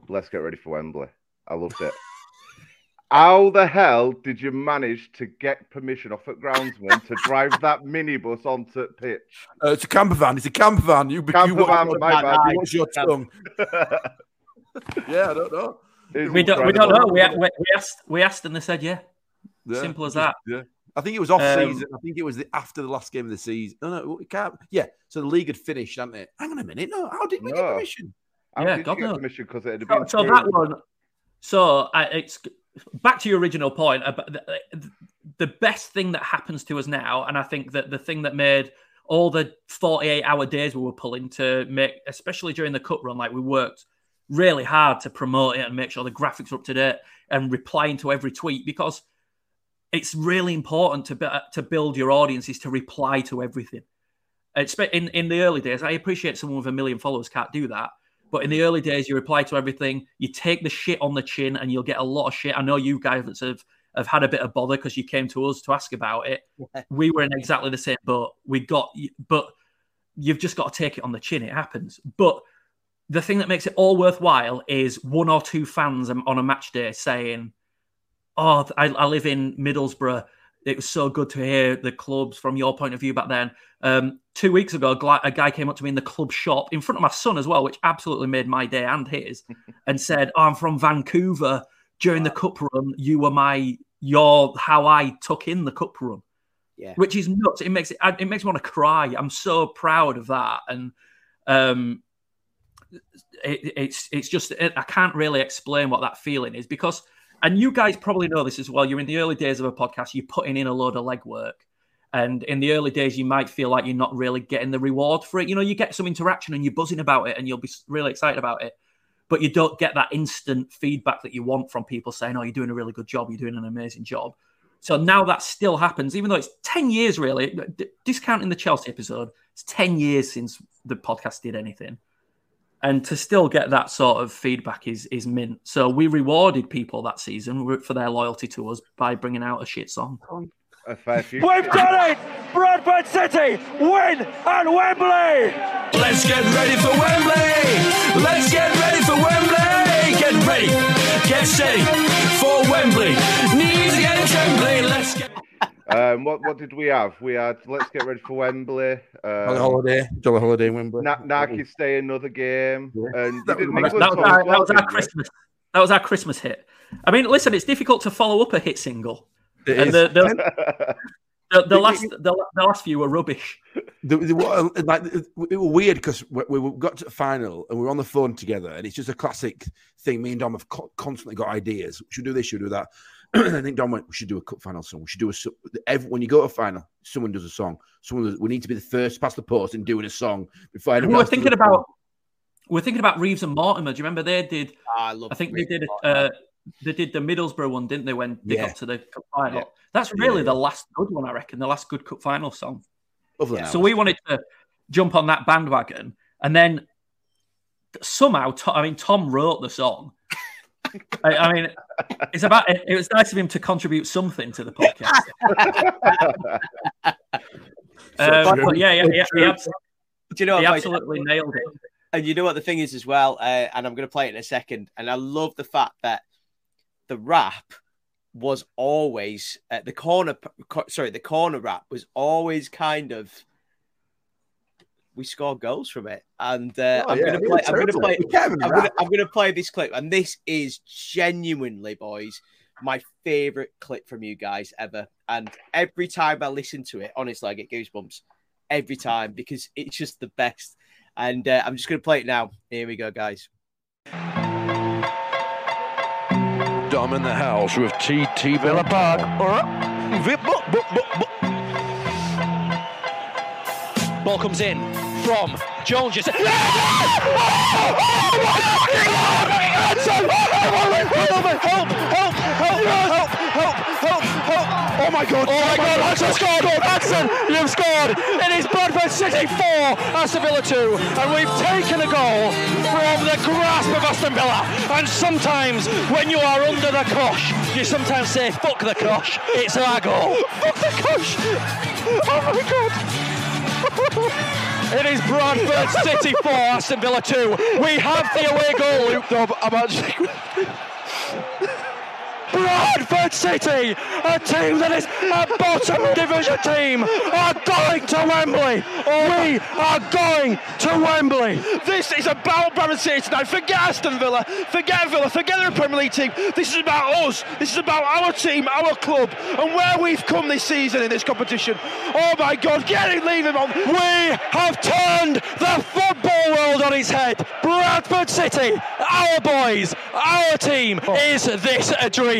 let's get ready for Wembley. I loved it. How the hell did you manage to get permission off at groundsman to drive that minibus onto pitch?
Uh, it's a camper van. It's a camper van. You,
Camper
you watch,
van,
your-
my bad.
you watch your tongue. yeah, I don't know.
It's
We don't, we don't know. We, we, we asked we asked and they said yeah.
Yeah,
Simple as that.
Yeah. I think it was off
Um,
season. I think it was the, after the last game of the season. No, no, it can't. Yeah. So the league had finished, hadn't it? Hang on a minute. No, how did we get permission?
How
Yeah,
did
God
you get
knows.
permission? Because it had
So,
been
so
through-
that one. So I, it's back to your original point. About the, the best thing that happens to us now, and I think that the thing that made all the forty-eight hour days we were pulling to make, especially during the cut run, like we worked really hard to promote it and make sure the graphics are up to date and replying to every tweet because it's really important to to build your audiences to reply to everything. It's in in the early days. I appreciate someone with a million followers can't do that, but in the early days, you reply to everything. You take the shit on the chin, and you'll get a lot of shit. I know you guys have have had a bit of bother because you came to us to ask about it. We were in exactly the same boat. We got, but you've just got to take it on the chin. It happens, but. The thing that makes it all worthwhile is one or two fans on a match day saying, oh, I, I live in Middlesbrough. It was so good to hear the clubs from your point of view back then. Um, two weeks ago, a guy came up to me in the club shop in front of my son as well, which absolutely made my day and his, and said, oh, "I'm from Vancouver. During the cup run, you were my your how I took in the cup run."
Yeah.
which is nuts. It makes it it makes me want to cry. I'm so proud of that, and um, it, it's it's just it, I can't really explain what that feeling is because, and you guys probably know this as well. You're in the early days of a podcast. You're putting in a load of legwork, and in the early days, you might feel like you're not really getting the reward for it. You know, you get some interaction and you're buzzing about it, and you'll be really excited about it. But you don't get that instant feedback that you want from people saying, "Oh, you're doing a really good job. You're doing an amazing job." So now that still happens, even though it's 10 years really, d- discounting the Chelsea episode, it's 10 years since the podcast did anything. And to still get that sort of feedback is is mint. So we rewarded people that season for their loyalty to us by bringing out a shit song.
A.
We've done it! Bradford City win at Wembley!
Let's get ready for Wembley! Let's get ready for Wembley! Get ready, get steady for Wembley. Knees again trembling. Let's get.
Um, what what did we have? We had let's get ready for Wembley. Um,
Jolly holiday, jolly holiday in Wembley.
Na- Nahki stay another game, and
That, was, that was our, that was our
didn't?
Christmas. That was our Christmas hit. I mean, listen, it's difficult to follow up a hit single,
It
and
is.
the the, the, the last the, the last few were rubbish.
The, the, what, like it it was weird because we, we got to the final and we were on the phone together, and it's just a classic thing. Me and Dom have co- constantly got ideas. We should do this, should do that. And I think Dom went, "We should do a cup final song. We should do a every, when you go to a final, someone does a song. Someone does, we need to be the first past the post and doing a song before
We
anyone
were
else
thinking
a song.
about we we're thinking about Reeves and Mortimer. Do you remember they did?
I love.
I think
Reeves
they did. Uh, they did the Middlesbrough one, didn't they? When they
Yeah.
got to the cup final.
Yeah.
That's really
Yeah.
the last good one, I reckon. The last good cup final song.
Other
So we wanted to jump on that bandwagon, and then somehow, I mean, Tom wrote the song. I, I mean, it's about. It, it was nice of him to contribute something to the podcast. Um, but yeah, yeah, yeah, he, abs-
Do you know
he absolutely nailed it.
And you know what the thing is as well, uh, and I'm going to play it in a second. And I love the fact that the rap was always uh, the corner. co- Sorry, the corner rap was always kind of. We score goals from it, and uh,
Oh,
I'm
yeah,
going to play. I'm going to play.
We can't even
I'm going
rap.
to. To play this clip, and this is genuinely, boys, my favorite clip from you guys ever. And every time I listen to it, honestly, I get goosebumps every time because it's just the best. And uh, I'm just going to play it now. Here we go, guys.
Dom in the house with TT Villa Park.
Ball comes in from Jones. Just Help! Help! Help! Help! Help! Help! Help!
Oh my god! Oh my oh god! Hanson scored! Hanson, you've scored!
It is Bradford City 4, Aston Villa 2, and we've taken a goal from the grasp of Aston Villa. And sometimes, when you are under the cosh, you sometimes say, fuck the cosh, it's our goal.
Fuck the cosh! Oh my god!
It is Bradford City 4, Aston Villa 2. We have the away goal, Luke.
Dom, I'm actually.
Bradford City, a team that is a bottom division team, are going to Wembley. We are going to Wembley.
This is about Bradford City tonight. Forget Aston Villa, forget Villa, forget the Premier League team. This is about us. This is about our team, our club, and where we've come this season in this competition. Oh my God, get it, leave him on.
We have turned the football world on its head. Bradford City, our boys, our team. Oh. Is this a dream?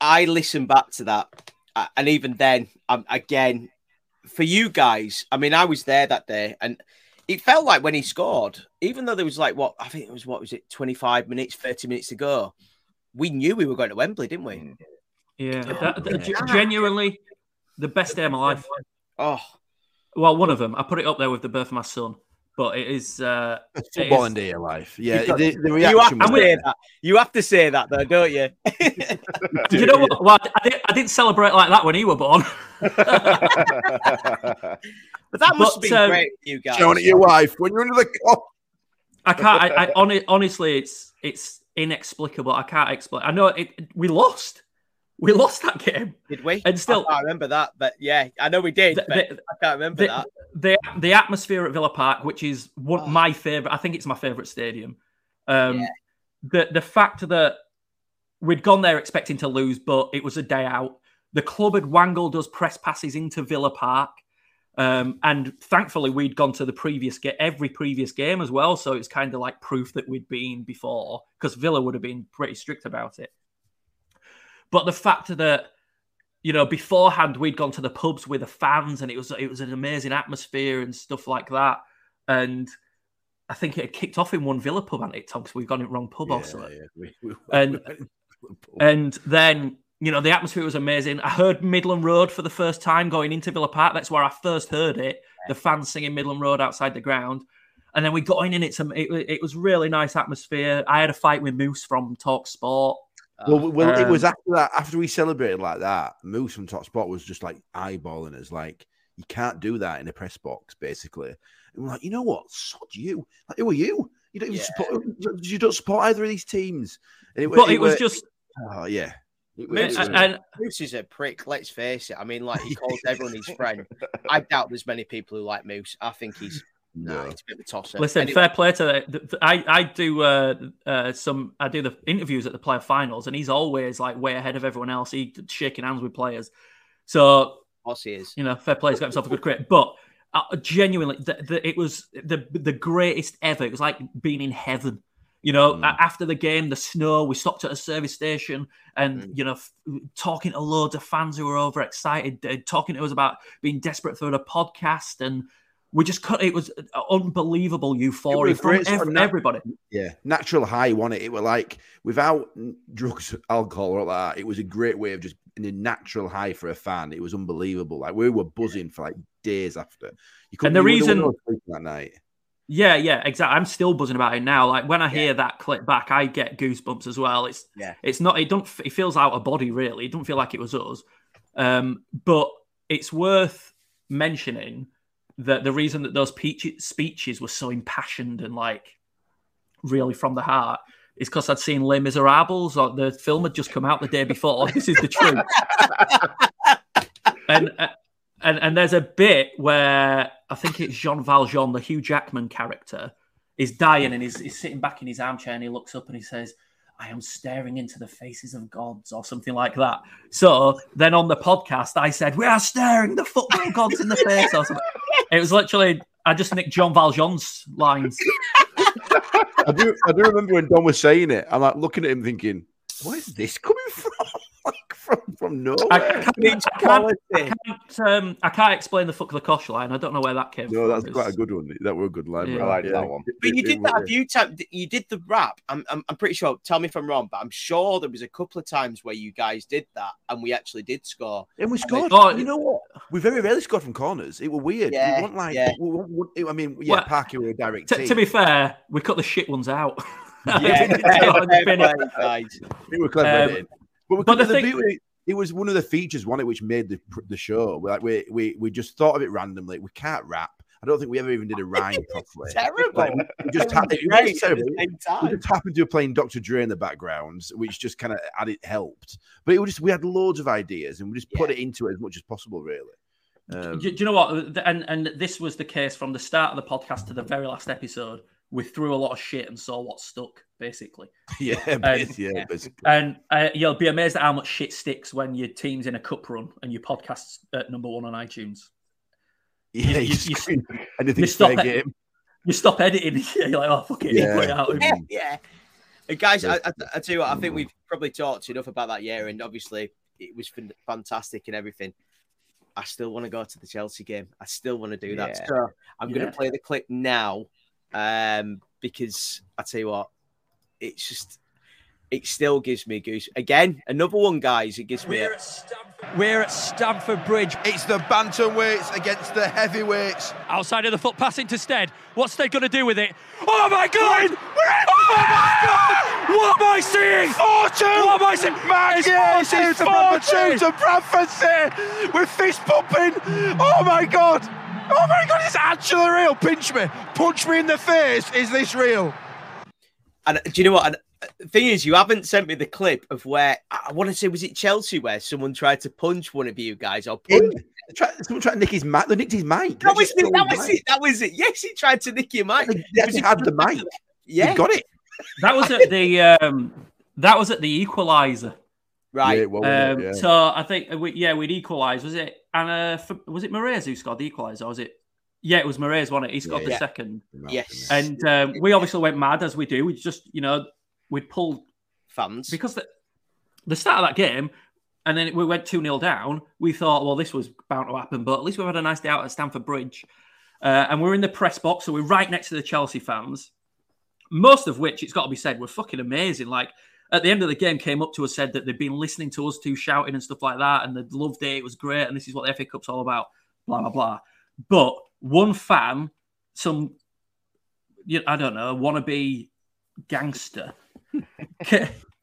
I listen back to that, uh, and even then, um, again, for you guys, I mean, I was there that day, and it felt like when he scored, even though there was like what I think it was, what was it, twenty five minutes, thirty minutes to go, we knew we were going to Wembley, didn't we?
Yeah, that, that- ge- genuinely the best day of my life.
Oh,
Well, one of them. I put it up there with the birth of my son, but it is uh, it
football
is-
in day of life. Yeah,
You've got-
the, the
you have
reaction
to
was
say that. You have to say that, though, don't you?
you know what? Well, I, did, I didn't celebrate like that when he were born.
But that must
But,
have been
um,
great you guys.
showing at your wife when you're under the cup.
I can't. I, I honestly, it's it's inexplicable. I can't explain. I know it, we lost. We lost that game.
Did we?
And still,
I can't remember that, but yeah, I know we did.
The-
but
the-
I can't remember
the,
that.
the the atmosphere at Villa Park, which is one
Oh.
my favorite. I think it's my favorite stadium. Um,
Yeah.
The the fact that we'd gone there expecting to lose, but it was a day out. The club had wangled us press passes into Villa Park. Um, and thankfully, we'd gone to the previous get every previous game as well, so it's kind of like proof that we'd been before because Villa would have been pretty strict about it. But the fact that you know beforehand we'd gone to the pubs with the fans and it was it was an amazing atmosphere and stuff like that, and I think it had kicked off in one Villa pub, hadn't it, Tom? Because we've gone in wrong pub or something.
Yeah, we- we-
And and then you know the atmosphere was amazing. I heard Midland Road for the first time going into Villa Park. That's where I first heard it. The fans singing Midland Road outside the ground, And then we got in, and it's a, it, it was really nice atmosphere. I had a fight with Moose from Talk Sport.
Well, well, it was
Um,
after that. After we celebrated like that, Moose from Talk Sport was just like eyeballing us, like you can't do that in a press box, basically. And we're like, you know what? Sod you. Like, who are you? You don't even support. You don't support either of these teams. And
But it was
were-
just-
oh yeah.
Moose,
and-
Moose is a prick. Let's face it. I mean, like he calls everyone his friend. I doubt there's many people who like Moose. I think he's no, it's a bit of a tosser.
Listen,
Anyway,
fair play to the, the- I. I do uh, uh, some. I do the interviews at the player finals, and he's always like way ahead of everyone else. He shaking hands with players. So,
Boss he is.
you know, fair play. He's got himself a good career. But uh, genuinely, the, the, it was the the greatest ever. It was like being in heaven. You know,
Mm.
after the game, the snow, we stopped at a service station and,
Mm.
you know, f- talking to loads of fans who were overexcited, uh, talking to us about being desperate for a podcast. And we just cut, it was unbelievable euphoria
was
from
nat-
everybody.
Yeah, natural high, wasn't it? It were like without drugs, alcohol, or like that. It was a great way of just in a natural high for a fan. It was unbelievable. Like we were buzzing for like days after. You couldn't.
And the reason-
that night.
Yeah, yeah, exactly. I'm still buzzing about it now. Like when I hear that clip back, I get goosebumps as well. It's
Yeah.
it's not. It don't. It feels out of body really. It don't feel like it was us. Um, but it's worth mentioning that the reason that those speeches were so impassioned and like really from the heart is because I'd seen Les Miserables or the film had just come out the day before. this is the truth. and uh, and and there's a bit where I think it's Jean Valjean, the Hugh Jackman character, is dying and he's, he's sitting back in his armchair and he looks up and he says, "I am staring into the faces of gods" or something like that. So then on the podcast, I said, "We are staring the football gods in the face." Or something. It was literally I just nicked Jean Valjean's lines.
I do. I do remember when Dom was saying it. I'm like looking at him, thinking, "Where's this coming from? Like from from nowhere."
I can't, I can't, I can't, um, I can't explain the fuck the kosh line. I don't know where that came
no,
from.
that's
It's-
quite a good one. That were a good line.
Yeah. I like
Yeah.
that one.
But you did that a few times. You did the rap. I'm, I'm, I'm pretty sure. Tell me if I'm wrong, but I'm sure there was a couple of times where you guys did that, and we actually did score.
And we
And
scored.
it-
you know what? We very rarely scored from corners. It were weird.
Yeah,
we weren't like.
yeah.
we weren't- we- I mean, yeah,
Well,
Parky were a direct
To,
team.
to be fair, we cut the shit ones out.
Yeah,
It's
fair
been-
play, guys.
We were clever
Um,
at it. But,
but the thing-
beauty, it was one of the features, one it which made the the show. Like we we we just thought of it randomly. We can't rap. I don't think we ever even did a rhyme properly.
Terrible.
Like, we, just happened. It
great
was
at the
terrible.
same
We just happened to be playing Dr. Dre in the background, which just kind of added helped. But it was just we had loads of ideas and we just put it into it as much as possible, really. Um,
do, do you know what? And and this was the case from the start of the podcast to the very last episode. We threw a lot of shit and saw what stuck, basically.
yeah,
And-
bas- yeah, basically.
And uh, you'll be amazed at how much shit sticks when your team's in a cup run and your podcast's at number one on iTunes.
Yeah,
you,
you scream, anything's
stop
fair
it-
game.
You stop editing. You're like, oh fuck it,
Yeah.
put it out.
yeah, yeah. And guys, I,
Yeah.
I, I tell you what, I think we've probably talked enough about that year, and obviously it was fantastic and everything. I still want to go to the Chelsea game. I still want to do that.
Yeah.
So I'm going to play the clip now, um, because I tell you what, it's just it still gives me goose. Again, another one, guys. It gives me. A,
We're at Stamford Bridge.
It's the bantamweights against the heavyweights.
Outside of the foot pass into Stead. What's Stead going to do with it? Oh my God! Oh my God! What am I seeing?
4 2!
What am I seeing?
Man,
It's
yes,
4-2
it's
to
4
Bradford
2 to Bradford City with fist pumping. Oh my God! Oh my God, it's actually real. Pinch me. Punch me in the face. Is this real?
and do you know what? And the thing is, you haven't sent me the clip of where I want to say was it Chelsea where someone tried to punch one of you guys or punch.
Try, someone tried to nick his mic. They nicked his mic.
That was it.
stole
That was
mic.
it. That was it. Yes, he tried to nick your mic.
He actually had the mic.
Yeah,
They got it.
That was at the um, that was at the equalizer.
Right.
Yeah, well,
Um,
it? yeah.
So I think uh, we, yeah, we'd equalise. Was it Anna? Was it Morais who scored the equaliser? Was it? Yeah, it was Morais, wasn't it? He scored
Yeah,
the
yeah.
second,
Yes.
and um, we obviously went mad as we do. We just, you know, we'd pulled
Fans.
because the, the start of that game, and then we went two 0 down. We thought, well, this was bound to happen, but at least we had a nice day out at Stamford Bridge, uh, and we're in the press box, so we're right next to the Chelsea fans. Most of which, it's got to be said, were fucking amazing. Like at the end of the game, came up to us, said that they'd been listening to us two shouting and stuff like that, and they loved it. It was great, and this is what the FA Cup's all about. Blah blah blah. But one fan, some you- I don't know, wannabe gangster.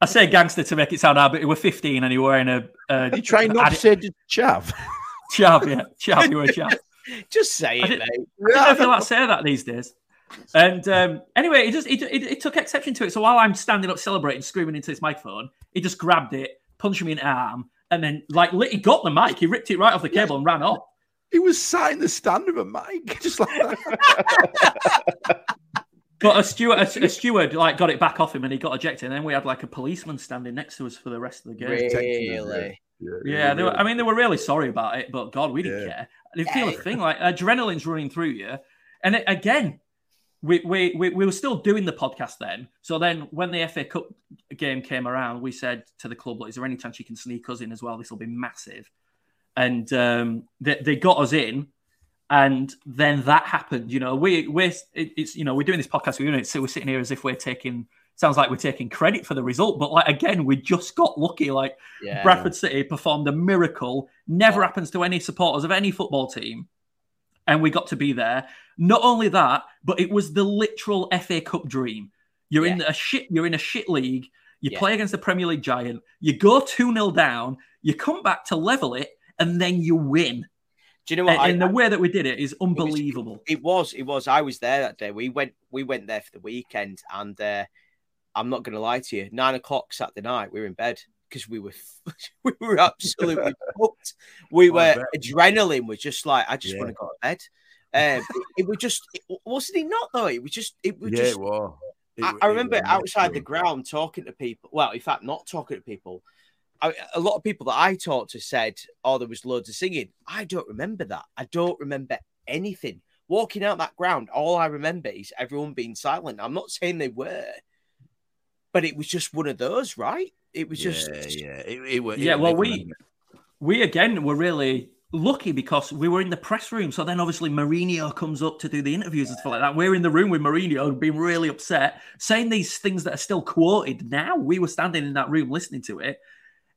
I say gangster to make it sound hard, but he were 15 and he were wearing a. a
You try not to say chav.
chav, yeah, chav. You were a chav.
Just say it,
didn't-
mate.
I don't feel like say that these days. And um, anyway, he just he, he, he took exception to it. So while I'm standing up celebrating, screaming into this microphone, he just grabbed it, punched me in the arm, and then like lit- he got the mic, he ripped it right off the cable and ran off.
He was sat in the stand with a mic, just like that.
But a steward, a, a steward, like got it back off him, and he got ejected. And then we had like a policeman standing next to us for the rest of the game.
Really?
Yeah, they were, I mean, they were really sorry about it, but God, we didn't care. I didn't feel a thing. Like adrenaline's running through you, and it, again, we, we we we were still doing the podcast then. So then, when the FA Cup game came around, we said to the club, "Is there any chance you can sneak us in as well? This will be massive." And um, they, they got us in, and then that happened. You know, we we're it, it's you know we're doing this podcast. We're doing it, so we're sitting here as if we're taking. Sounds like we're taking credit for the result, but like again, we just got lucky. Like
Yeah.
Bradford City performed a miracle. Never happens to any supporters of any football team, and we got to be there. Not only that, but it was the literal FA Cup dream. You're in a shit. You're in a shit league. You
Yeah.
play against the Premier League giant. You go two 0 down. You come back to level it, and then you win.
Do you know what?
And,
I-
and the way that we did it is unbelievable.
It was, it was. I was there that day. We went, we went there for the weekend, and uh, I'm not going to lie to you. Nine o'clock Saturday night, we were in bed because we were, we were absolutely hooked. We were adrenaline was just like, I just
Yeah.
want to go to bed. Um, it, it was just, it, wasn't it not though? It was just, it was
Yeah,
just.
it was. It
I, I remember outside the ground talking to people. Well, in fact, not talking to people. I, a lot of people that I talked to said, "Oh, there was loads of singing." I don't remember that. I don't remember anything. Walking out that ground, all I remember is everyone being silent. I'm not saying they were, but it was just one of those, right? It was just,
yeah, yeah. It, it, it
yeah, well, we we again were really lucky because we were in the press room. So then obviously Mourinho comes up to do the interviews and stuff like that. We're in the room with Mourinho, being really upset, saying these things that are still quoted now. We were standing in that room listening to it.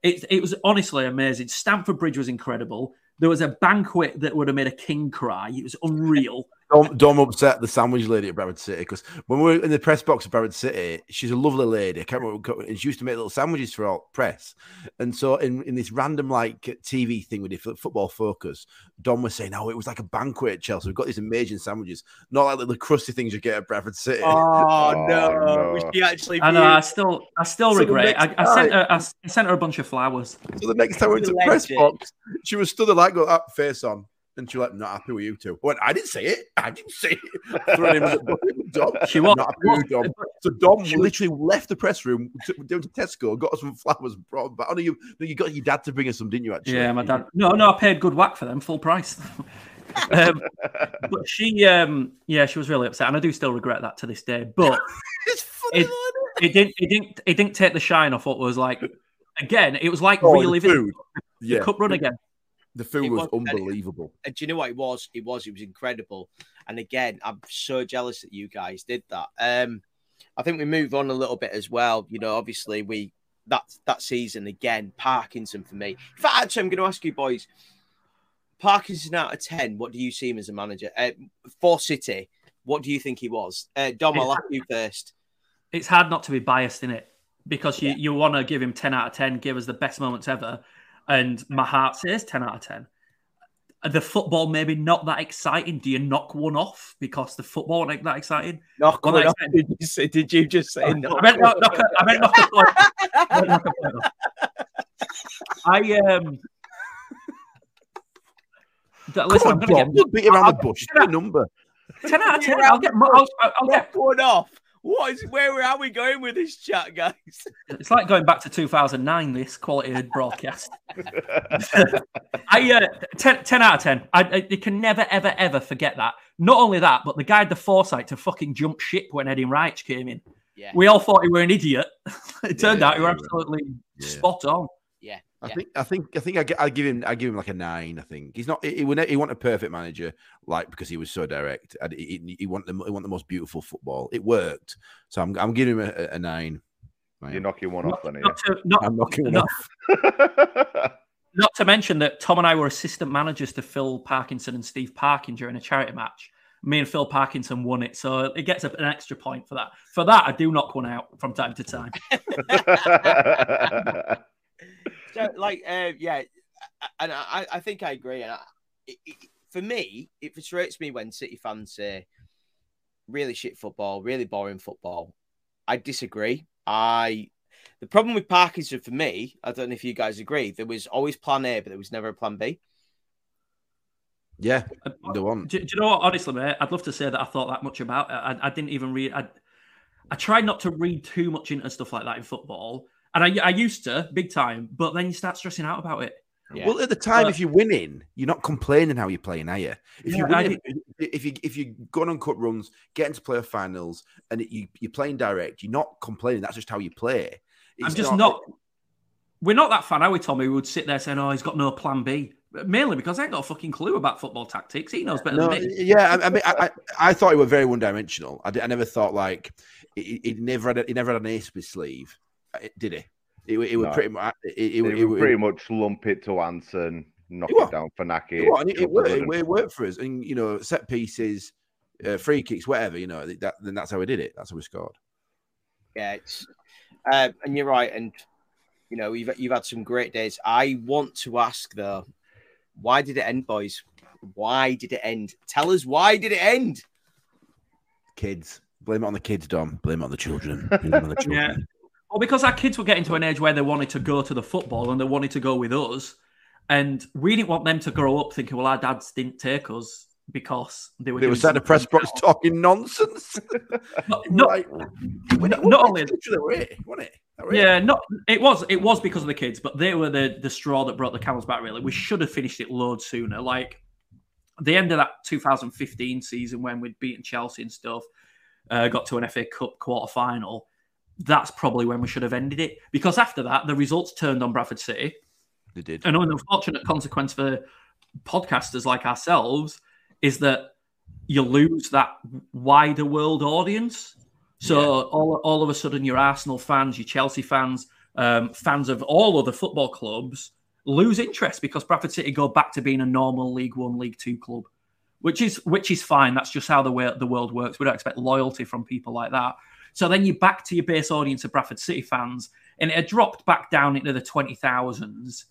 It, it was honestly amazing. Stamford Bridge was incredible. There was a banquet that would have made a king cry. It was unreal.
Dom, Dom upset the sandwich lady at Bradford City because when we were in the press box at Bradford City, she's a lovely lady. I can't remember, and she used to make little sandwiches for our press. And so, in, in this random like TV thing with the football focus, Dom was saying, "Oh, it was like a banquet at Chelsea. We've got these amazing sandwiches, not like the, the crusty things you get at Bradford City."
oh, oh no. Was she actually?
I know. I still, I still
So
regret. it. I, I sent
time-
her, I s- I sent her a bunch of flowers.
So the next time we went to the press box, she was stood there like, got that face on. And she was like, not happy with you two. I went, I didn't say it. I didn't say it. Throwing him at Dom.
She was-
Not happy with Dom. So Dom literally left the press room, took down to Tesco, got us some flowers and brought them back. Oh, no, you, no, you got your dad to bring us some, didn't you, actually?
Yeah, my dad. No, no, I paid good whack for them, full price. um, but she, um, yeah, she was really upset, and I do still regret that to this day. But it, it didn't, it didn't, it didn't take the shine off what was like. Again, it was like
Oh, the
reliving
food.
the
Yeah.
cup run again.
The food was,
was-
unbelievable.
And do you know what it was? It was. It was incredible. And again, I'm so jealous that you guys did that. Um, I think we move on a little bit as well. You know, obviously we that that season again, Parkinson for me. In fact, actually, I'm going to ask you boys. Parkinson out of ten. What do you see him as a manager uh, for City? What do you think he was? Uh, Dom, I'll ask you first.
It's hard not to be biased in it because you, you want to give him 10 out of 10, give us the best moments ever. And my heart says 10 out of 10. The football maybe not that exciting. Do you knock one off because the football ain't that exciting?
Knock one off. Did you, say, did you just say knock?
I meant knock, knock, meant knock a. I meant knock a point. I um. th- Listen,
Come
I'm
on,
gonna
Dom,
get
don't beat around the bush. Get a number.
ten out of ten. I'll get. I'll, I'll, I'll get.
One off. What is where are we going with this chat, guys?
It's like going back to 2009. This quality of broadcast. I uh, 10, 10 out of ten. I, I you can never ever ever forget that. Not only that, but the guy had the foresight to fucking jump ship when Edin Rahic came in.
Yeah.
We all thought he were an idiot. it turned
Yeah,
out he were absolutely
Yeah.
spot on.
Yeah.
I think I think I think I, I give him I give him like a nine. I think he's not he, he, would ne- he want a perfect manager like because he was so direct. And he, he, he want the he want the most beautiful football. It worked, so I'm I'm giving him a, a nine.
You're knocking one off, then,
Not to, not,
I'm knocking one
not,
off.
not to mention that Tom and I were assistant managers to Phil Parkinson and Steve Parkin during a charity match. Me and Phil Parkinson won it, so it gets an extra point for that. For that, I do knock one out from time to time.
so, like, uh, yeah, and I, I think I agree. And I, it, it, for me, it frustrates me when City fans say really shit football, really boring football. I disagree. I the problem with Parkinson for me, I don't know if you guys agree, there was always plan A, but there was never a plan B.
Yeah, the one.
Do, do, you know what? Honestly, mate, I'd love to say that I thought that much about it. I, I didn't even read. I, I tried not to read too much into stuff like that in football, and I, I used to big time. But then you start stressing out about it.
Yeah. Well, at the time, if you're winning, you're not complaining how you're playing, are you? If yeah, you if you if you're going on cut runs, getting to playoff finals, and you you're playing direct, you're not complaining. That's just how you play.
It's I'm just not, not. We're not that fan, are we, Tommy? We would sit there saying, "Oh, he's got no plan B." Mainly because I ain't got a fucking clue about football tactics. He knows better no, than me.
Yeah, I, I mean, I, I, I, thought he was very one dimensional. I, I, never thought like he, he never had a, he never had an ace up his sleeve, did he? It, it, would pretty much. It, it,
it, would pretty much lump it to Hanson, knock it, down for Nahki.
It, it, worked, it, worked for us, and you know, set pieces, uh, free kicks, whatever. You know, that then that's how we did it. That's how we scored.
Yeah, it's uh, and you're right, and you know, you've you've had some great days. I want to ask though, why did it end, boys? Why did it end? Tell us why did it end?
Kids. Blame it on the kids, Dom. Blame it on the children. Blame on the
children. Well, because our kids were getting to an age where they wanted to go to the football and they wanted to go with us. And we didn't want them to grow up thinking, well, our dads didn't take us because they were.
They were sat press box talking nonsense.
not, not, right. not, not only it, wasn't it? Yeah, not it was it was because of the kids, but they were the the straw that brought the camels back. Really, we should have finished it loads sooner. Like the end of that 2015 season when we'd beaten Chelsea and stuff, uh, got to an FA Cup quarter final that's probably when we should have ended it. Because after that, the results turned on Bradford City.
They did.
And an unfortunate consequence for podcasters like ourselves is that you lose that wider world audience. So yeah. all, all of a sudden, your Arsenal fans, your Chelsea fans, um, fans of all other football clubs lose interest because Bradford City go back to being a normal League One, League Two club, which is which is fine. That's just how the way the world works. We don't expect loyalty from people like that. So then you're back to your base audience of Bradford City fans, and it had dropped back down into the 20,000s,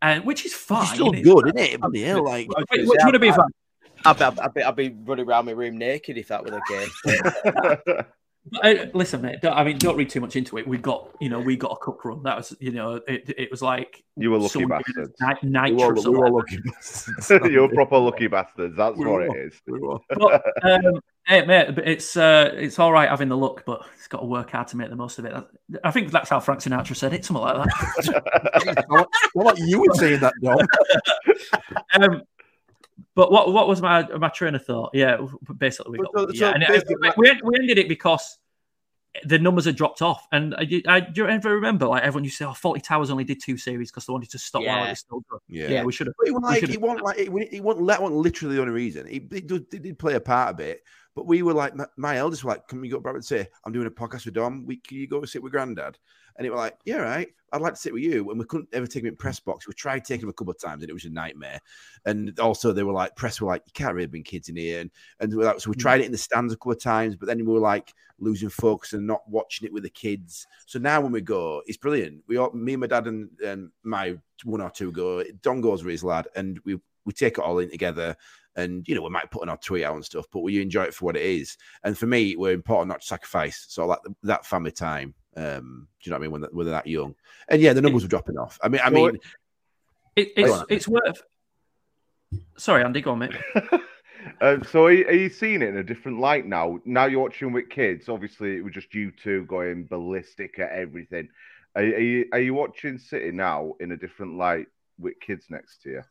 and uh, which is fine.
It's still good, isn't it? Bloody hell, like,
Wait, which would have been fun.
I'd, I'd, I'd, be, I'd be running around my room naked if that were the case.
Uh, listen, mate. I mean, don't read too much into it. We got, you know, we got a cup run. That was, you know, it, it was like
you were lucky bastards.
Night,
you,
were,
we were lucky bastards. you were proper lucky bastards. That's we what were, it is. We
but, um, hey, mate, it's uh, it's all right having the luck, but it's got to work hard to make the most of it. I think that's how Frank Sinatra said it, something like
that. what, what you were saying that, Dom?
um, but what what was my my train of thought? Yeah, basically we got so, yeah, so basically, we, we ended it because the numbers had dropped off. And I, I, do you ever remember like everyone used to say, "Oh, Fawlty Towers only did two series because they wanted to stop yeah. while it was still good." Yeah, yeah we should have.
It wasn't like it wasn't like it, it wasn't, that wasn't literally the only reason. It, it, did, it, did play a part of it. But we were like, my, my eldest were like, "Can we go back and say I'm doing a podcast with Dom? We, can you go sit with Granddad?" And it was like, "Yeah, right." I'd like to sit with you. And we couldn't ever take him in press box. We tried taking him a couple of times and it was a nightmare. And also they were like, press were like, you can't really bring kids in here. And, and so we hmm. tried it in the stands a couple of times, but then we were like losing focus and not watching it with the kids. So now when we go, it's brilliant. We all, me and my dad and, and my one or two go. Dom goes with his lad and we, we take it all in together and you know we might put on our tweet out and stuff, but we enjoy it for what it is. And for me, we're important not to sacrifice. So like that family time um, do you know what I mean? When, when they're that young, and yeah, the numbers were dropping off. I mean, I mean,
it, it's on, it's worth. Sorry, Andy, go on, mate.
Uh, so are, are, you seeing it in a different light now? Now you're watching with kids. Obviously, it was just you two going ballistic at everything. Are, are, you are you watching City now in a different light with kids next to you?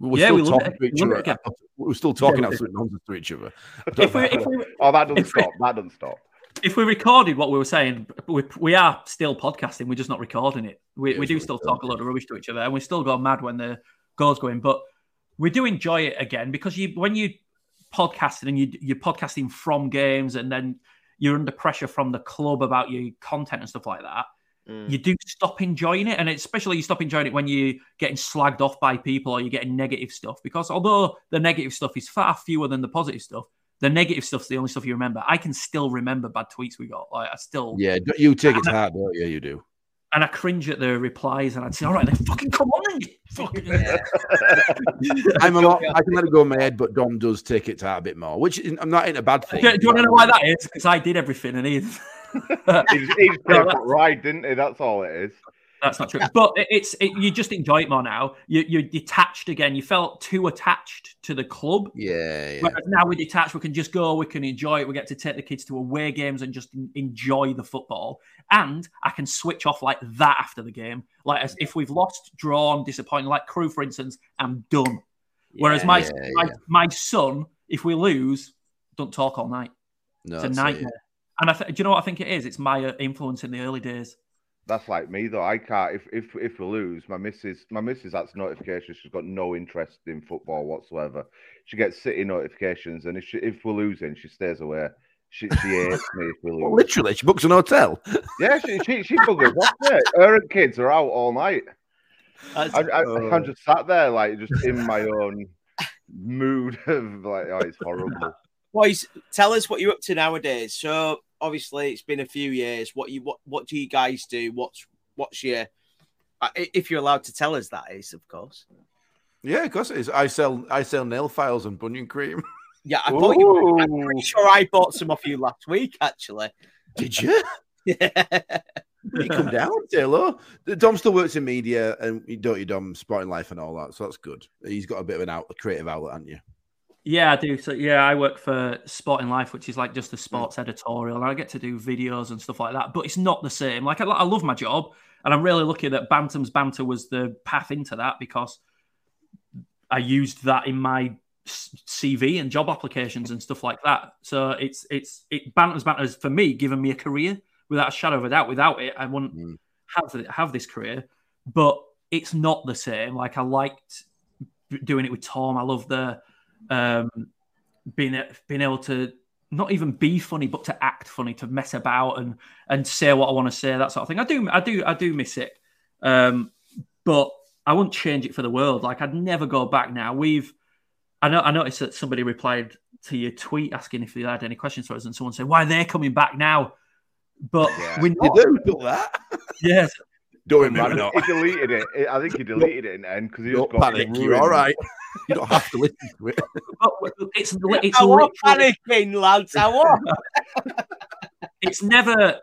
We're yeah, still we talking to each other. We're still talking yeah, absolute nonsense to each other.
If we, if we, oh, that doesn't stop. that doesn't stop
if we recorded what we were saying, we, we are still podcasting. We're just not recording it. We, we do still talk a lot of rubbish to each other, and we still go mad when the goals go in. But we do enjoy it again because you when you podcasting and you you're podcasting from games, and then you're under pressure from the club about your content and stuff like that. you do stop enjoying it, and especially you stop enjoying it when you're getting slagged off by people or you're getting negative stuff. Because although the negative stuff is far fewer than the positive stuff, the negative stuff's the only stuff you remember. I can still remember bad tweets we got. Like I still,
Yeah, you take it to heart, don't you? You do.
and I cringe at the replies, and I'd say, "All right, then fucking come on, you fucking."
I'm a lot. I can let it go in my head, but Dom does take it to heart a bit more, which I'm not in a bad thing.
Do, do you want to know why that is? Because I did everything, and he.
He's, he's put it right, didn't he? That's all it is.
That's not true. But it- it's it, you just enjoy it more now. You, you're detached again. You felt too attached to the club.
Yeah, yeah.
Whereas now we're detached, we can just go, we can enjoy it. We get to take the kids to away games and just enjoy the football. And I can switch off like that after the game. Like as if we've lost, drawn, disappointed, like Crewe, for instance, I'm done. Whereas
Yeah,
my,
yeah,
my
yeah.
my son, if we lose, don't talk all night.
No,
it's a
that's it.
nightmare. And I th- do you know what I think it is? It's my uh, influence in the early days.
That's like me though. I can't if if if we lose, my missus my missus that's notifications. She's got no interest in football whatsoever. She gets city notifications, and if she, if we're losing, she stays away. She she hates me if we lose.
Well, literally, she books an hotel.
Yeah, she she, she buggers off it. Her and kids are out all night. I, I,
Oh.
I'm just sat there like just in my own mood of like oh it's horrible.
Boys, tell us what you're up to nowadays. So obviously it's been a few years. What you what what do you guys do? What's what's your uh, if you're allowed to tell us that is, of course.
Yeah, of course it is. I sell I sell nail files and bunion cream.
Yeah, I thought you were, I'm pretty sure I bought some off you last week, actually.
Did you?
Yeah.
You come down, say hello. Dom still works in media, and you don't you Dom sporting life and all that, so that's good. He's got a bit of an out, a creative outlet, haven't you?
Yeah, I do. So yeah, I work for Sporting Life, which is like just a hmm. sports editorial, and I get to do videos and stuff like that. But it's not the same. Like I, I love my job, and I'm really lucky that Bantam's banter was the path into that because I used that in my CV and job applications and stuff like that. So it's it's it Bantam's banter has for me given me a career without a shadow of a doubt. Without it, I wouldn't hmm. have have this career. But it's not the same. Like I liked doing it with Tom. I love the um, being being able to not even be funny, but to act funny, to mess about and and say what I want to say, that sort of thing. I do, I do, I do miss it, um, but I wouldn't change it for the world. Like I'd never go back now. We've, I know, I noticed that somebody replied to your tweet asking if you had any questions for us, and someone said why are they coming back now, but we
You do do that.
Yes,
Don't
Man,
remember not.
he deleted it. I think he deleted it in the end because he just
Don't
got
panic. You're all right. You don't have to listen to it.
but it's it's
I was
literally-
panicking, lads. I was.
it's never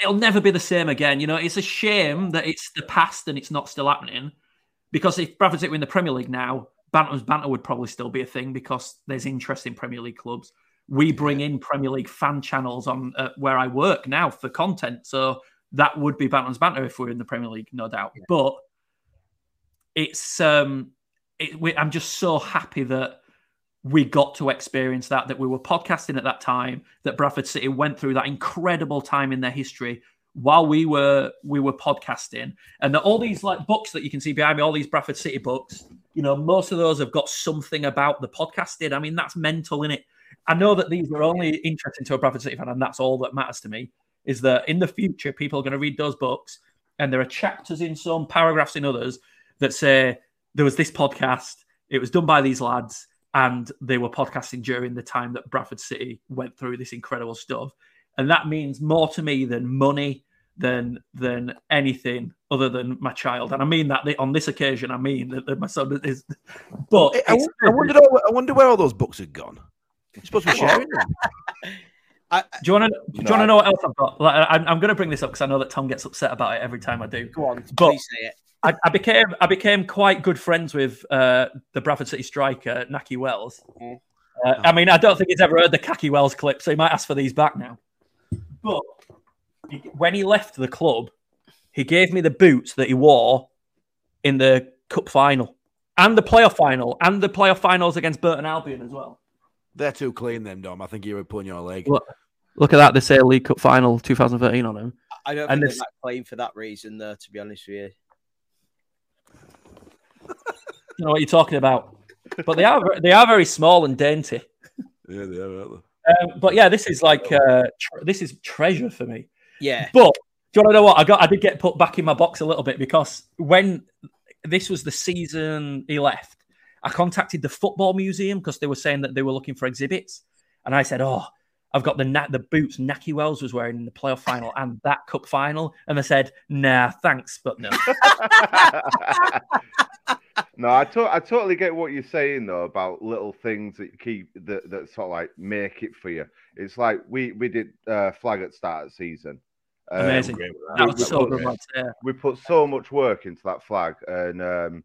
it'll never be the same again. You know, it's a shame that it's the past and it's not still happening. Because if Bradford City were in the Premier League now, Bantam's banter would probably still be a thing because there's interest in Premier League clubs. We bring in Premier League fan channels on uh, where I work now for content, so that would be Bantam's banter if we we're in the Premier League, no doubt. But it's um, it, we, I'm just so happy that we got to experience that, that we were podcasting at that time, that Bradford City went through that incredible time in their history while we were we were podcasting, and that all these like books that you can see behind me, all these Bradford City books, you know, most of those have got something about the podcasting. I mean, that's mental in it. I know that these are only interesting to a Bradford City fan, and that's all that matters to me. Is that in the future people are going to read those books, and there are chapters in some, paragraphs in others that say there was this podcast, it was done by these lads, and they were podcasting during the time that Bradford City went through this incredible stuff. And that means more to me than money, than than anything other than my child. And I mean that on this occasion, I mean that, that my son is. But
I, I wondered. All, I wonder where all those books had gone. You're supposed to be sharing them.
Do you want to do you
No,
want to know what else I've got? Like, I'm, I'm going to bring this up because I know that Tom gets upset about it every time I do.
Go on,
But
please say it.
I, I became I became quite good friends with uh, the Bradford City striker Nahki Wells. Uh, I mean, I don't think he's ever heard the Kaki Wells clip, so he might ask for these back now. But when he left the club, he gave me the boots that he wore in the cup final and the playoff final and the playoff finals against Burton Albion as well.
They're too clean, them Dom. I think you were pulling your leg.
Look, look at that. They say League Cup final 2013 on him.
I don't
And
think
this-
they might claim for that reason, though. To be honest with you,
You know what you're talking about. But they are they are very small and dainty.
Yeah, they are. Aren't
Um, but yeah, this is like uh, tr- this is treasure for me.
yeah.
But do you want to know what I got? I did get put back in my box a little bit because when this was the season he left, I contacted the football museum because they were saying that they were looking for exhibits, and I said, "Oh, I've got the na- the boots Nahki Wells was wearing in the playoff final and that cup final," and they said, "Nah, thanks, but no."
no, I, to- I totally get what you're saying though about little things that you keep that, that sort of like make it for you. It's like we we did uh, flag at start of season. Um,
Amazing.
we-
That was
we
so
put-
good.
We put so much work into that flag, and um, whe-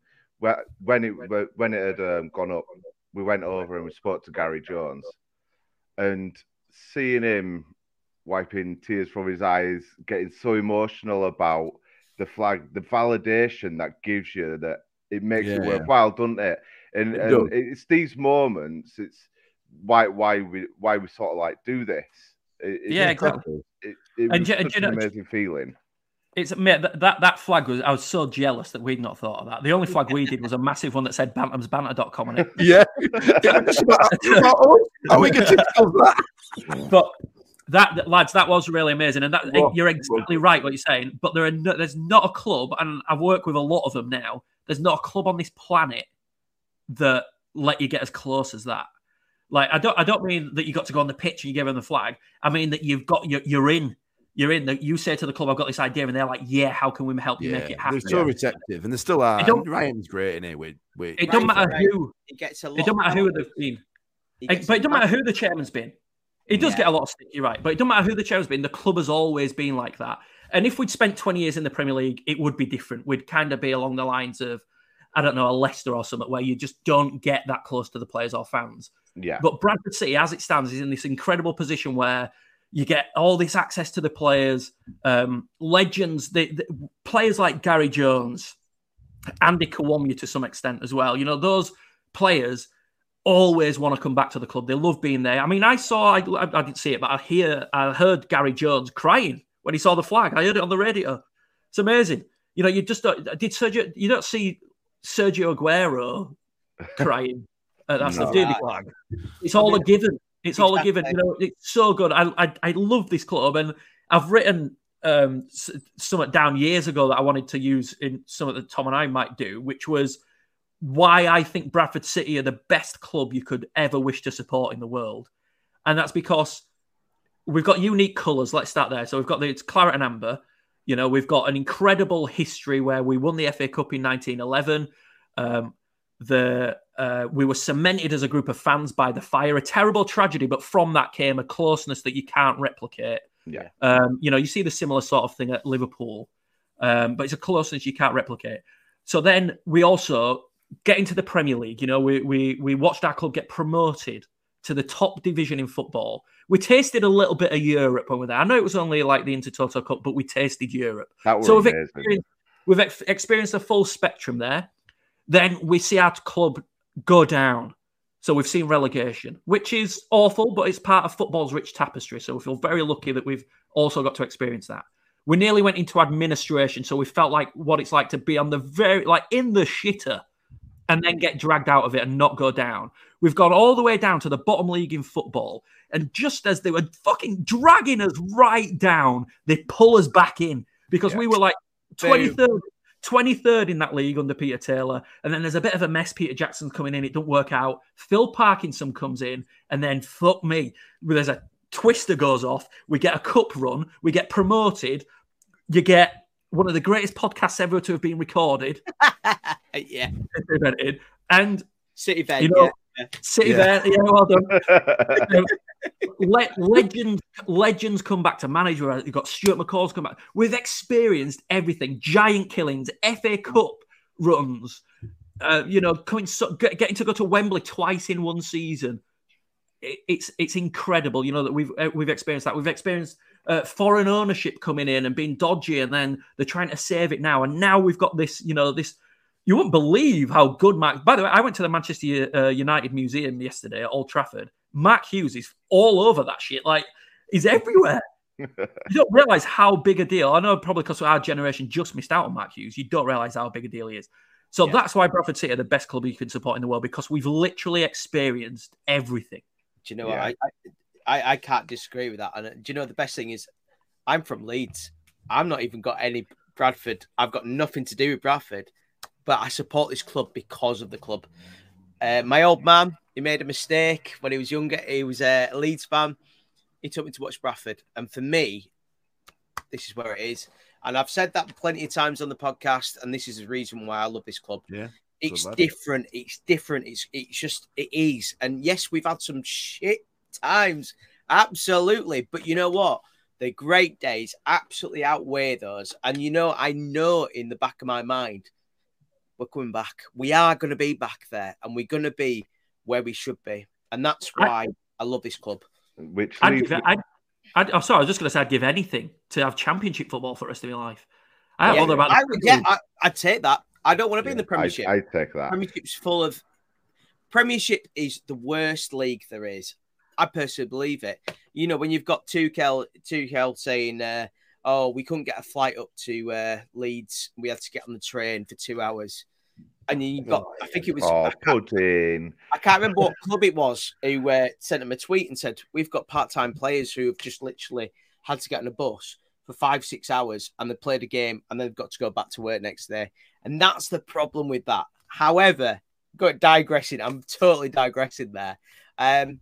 when it when it had um, gone up, we went over and we spoke to Gary Jones, and seeing him wiping tears from his eyes, getting so emotional about the flag, the validation that gives you that it makes it
Yeah.
worthwhile, doesn't it? And,
It
and
does.
it's these moments. It's why why we why we sort of like do this. It, it's
Yeah,
just-
exactly.
It, it
And
was
and
such
do
an
know-
amazing feeling.
It's mate, that, that that flag was. I was so jealous that we'd not thought of that. The only flag we did was a massive one that said bantamsbanter.com on it.
Yeah. How we get to tell that?
But that, lads, that was really amazing, and that you're exactly right what you're saying. But there are no, there's not a club, and I've worked with a lot of them now. There's not a club on this planet that let you get as close as that. Like I don't I don't mean that you got to go on the pitch and you give them the flag. I mean that you've got you're, you're in. You're in. That you say to the club, "I've got this idea," and they're like, "Yeah, how can we help you
Yeah,
make it happen?"
they're so receptive, and they still are.
Don't-
Ryan's great in it. With, with
It don't matter
Right.
who.
He gets a lot
It don't matter who
help.
they've been. It- but it don't matter who the chairman's been. It does
Yeah.
get a lot of stick, you're right. But it don't matter who the chairman's been. The club has always been like that. And if we'd spent 20 years in the Premier League, it would be different. We'd kind of be along the lines of, I don't know, a Leicester or something, where you just don't get that close to the players or fans.
Yeah.
But Bradford City, as it stands, is in this incredible position where you get all this access to the players, um, legends, the, the- players like Gary Jones, Andy Kiwomya to some extent as well. You know, those players always want to come back to the club. They love being there. I mean, I saw, I, I, I didn't see it, but I hear, I heard Gary Jones crying when he saw the flag. I heard it on the radio. It's amazing. You know, you just don't, did Sergio, you don't see Sergio Aguero crying at that stuff, do you?
No.
It's all a given. It's all a given. You know, it's so good. I, I I love this club, and I've written um s- something down years ago that I wanted to use in something that Tom and I might do, which was why I think Bradford City are the best club you could ever wish to support in the world, and that's because we've got unique colours. Let's start there. So we've got the it's claret and amber. You know, we've got an incredible history where we won the FA Cup in 1911. Um, the uh, we were cemented as a group of fans by the fire, a terrible tragedy, but from that came a closeness that you can't replicate.
Yeah.
Um, you know, you see the similar sort of thing at Liverpool, um, but it's a closeness you can't replicate. So then we also get into the Premier League. You know, we we we watched our club get promoted to the top division in football. We tasted a little bit of Europe when we were there. I know it was only like the Intertoto Cup, but we tasted Europe.
That was
so we've
amazing.
experienced, we've ex- experienced a full spectrum there. Then we see our club go down. So we've seen relegation, which is awful, but it's part of football's rich tapestry. So we feel very lucky that we've also got to experience that. We nearly went into administration, so we felt like what it's like to be on the very like in the shitter and then get dragged out of it and not go down. We've gone all the way down to the bottom league in football. And just as they were fucking dragging us right down, they pull us back in because we were like 23rd, 23rd in that league under Peter Taylor. And then there's a bit of a mess. Peter Jackson's coming in, it don't work out. Phil Parkinson comes in, and then fuck me, there's a twister goes off. We get a cup run, we get promoted. You get one of the greatest podcasts ever to have been recorded.
yeah.
And
City Vent,
you know,
yeah.
City
Yeah.
Vent, yeah, well done. Le- legends, legends come back to manager. You've got Stuart McCall's come back. We've experienced everything: giant killings, FA Cup runs. Uh, you know, coming so, get- getting to go to Wembley twice in one season. It, it's it's incredible. You know that we've uh, we've experienced that. We've experienced uh, foreign ownership coming in and being dodgy, and then they're trying to save it now. And now we've got this. You know this. You wouldn't believe how good Mark. By the way, I went to the Manchester uh, United Museum yesterday at Old Trafford. Mark Hughes is all over that shit. Like he's everywhere. you don't realize how big a deal. I know probably because our generation just missed out on Mark Hughes. You don't realize how big a deal he is. So that's why Bradford City are the best club you can support in the world because we've literally experienced everything.
Do you know
Yeah.
what? I, I I can't disagree with that. And uh, do you know the best thing is, I'm from Leeds. I'm not even got any Bradford. I've got nothing to do with Bradford, but I support this club because of the club. Uh, my old man, he made a mistake when he was younger. He was a Leeds fan. He took me to watch Bradford, and for me, this is where it is. And I've said that plenty of times on the podcast, and this is the reason why I love this club.
Yeah,
it's different. It's different. It's it's just it is. And yes, we've had some shit times, absolutely. But you know what? The great days absolutely outweigh those. And you know, I know in the back of my mind, we're coming back. We are going to be back there, and we're going to be where we should be. And that's why I, love this club.
Which
I'd
leads
give it, I'd, I'd, I'm sorry, I was just going to say I'd give anything to have championship football for the rest of my life. I don't
yeah,
bother about
I would, yeah, I, I'd take that. I don't want to be in the
I,
Premiership.
I take that.
Premiership's full of Premiership is the worst league there is. I personally believe it. You know, when you've got Tuchel, Tuchel saying, uh, "Oh, we couldn't get a flight up to uh, Leeds. We had to get on the train for two hours," and you've got, I think it was,
Oh,
I, can't,
pudding.
I can't remember what club it was who uh, sent him a tweet and said, "We've got part-time players who have just literally had to get on a bus for five, six hours, and they played a game, and they've got to go back to work next day." And that's the problem with that. However, go digressing. I'm totally digressing there. Um,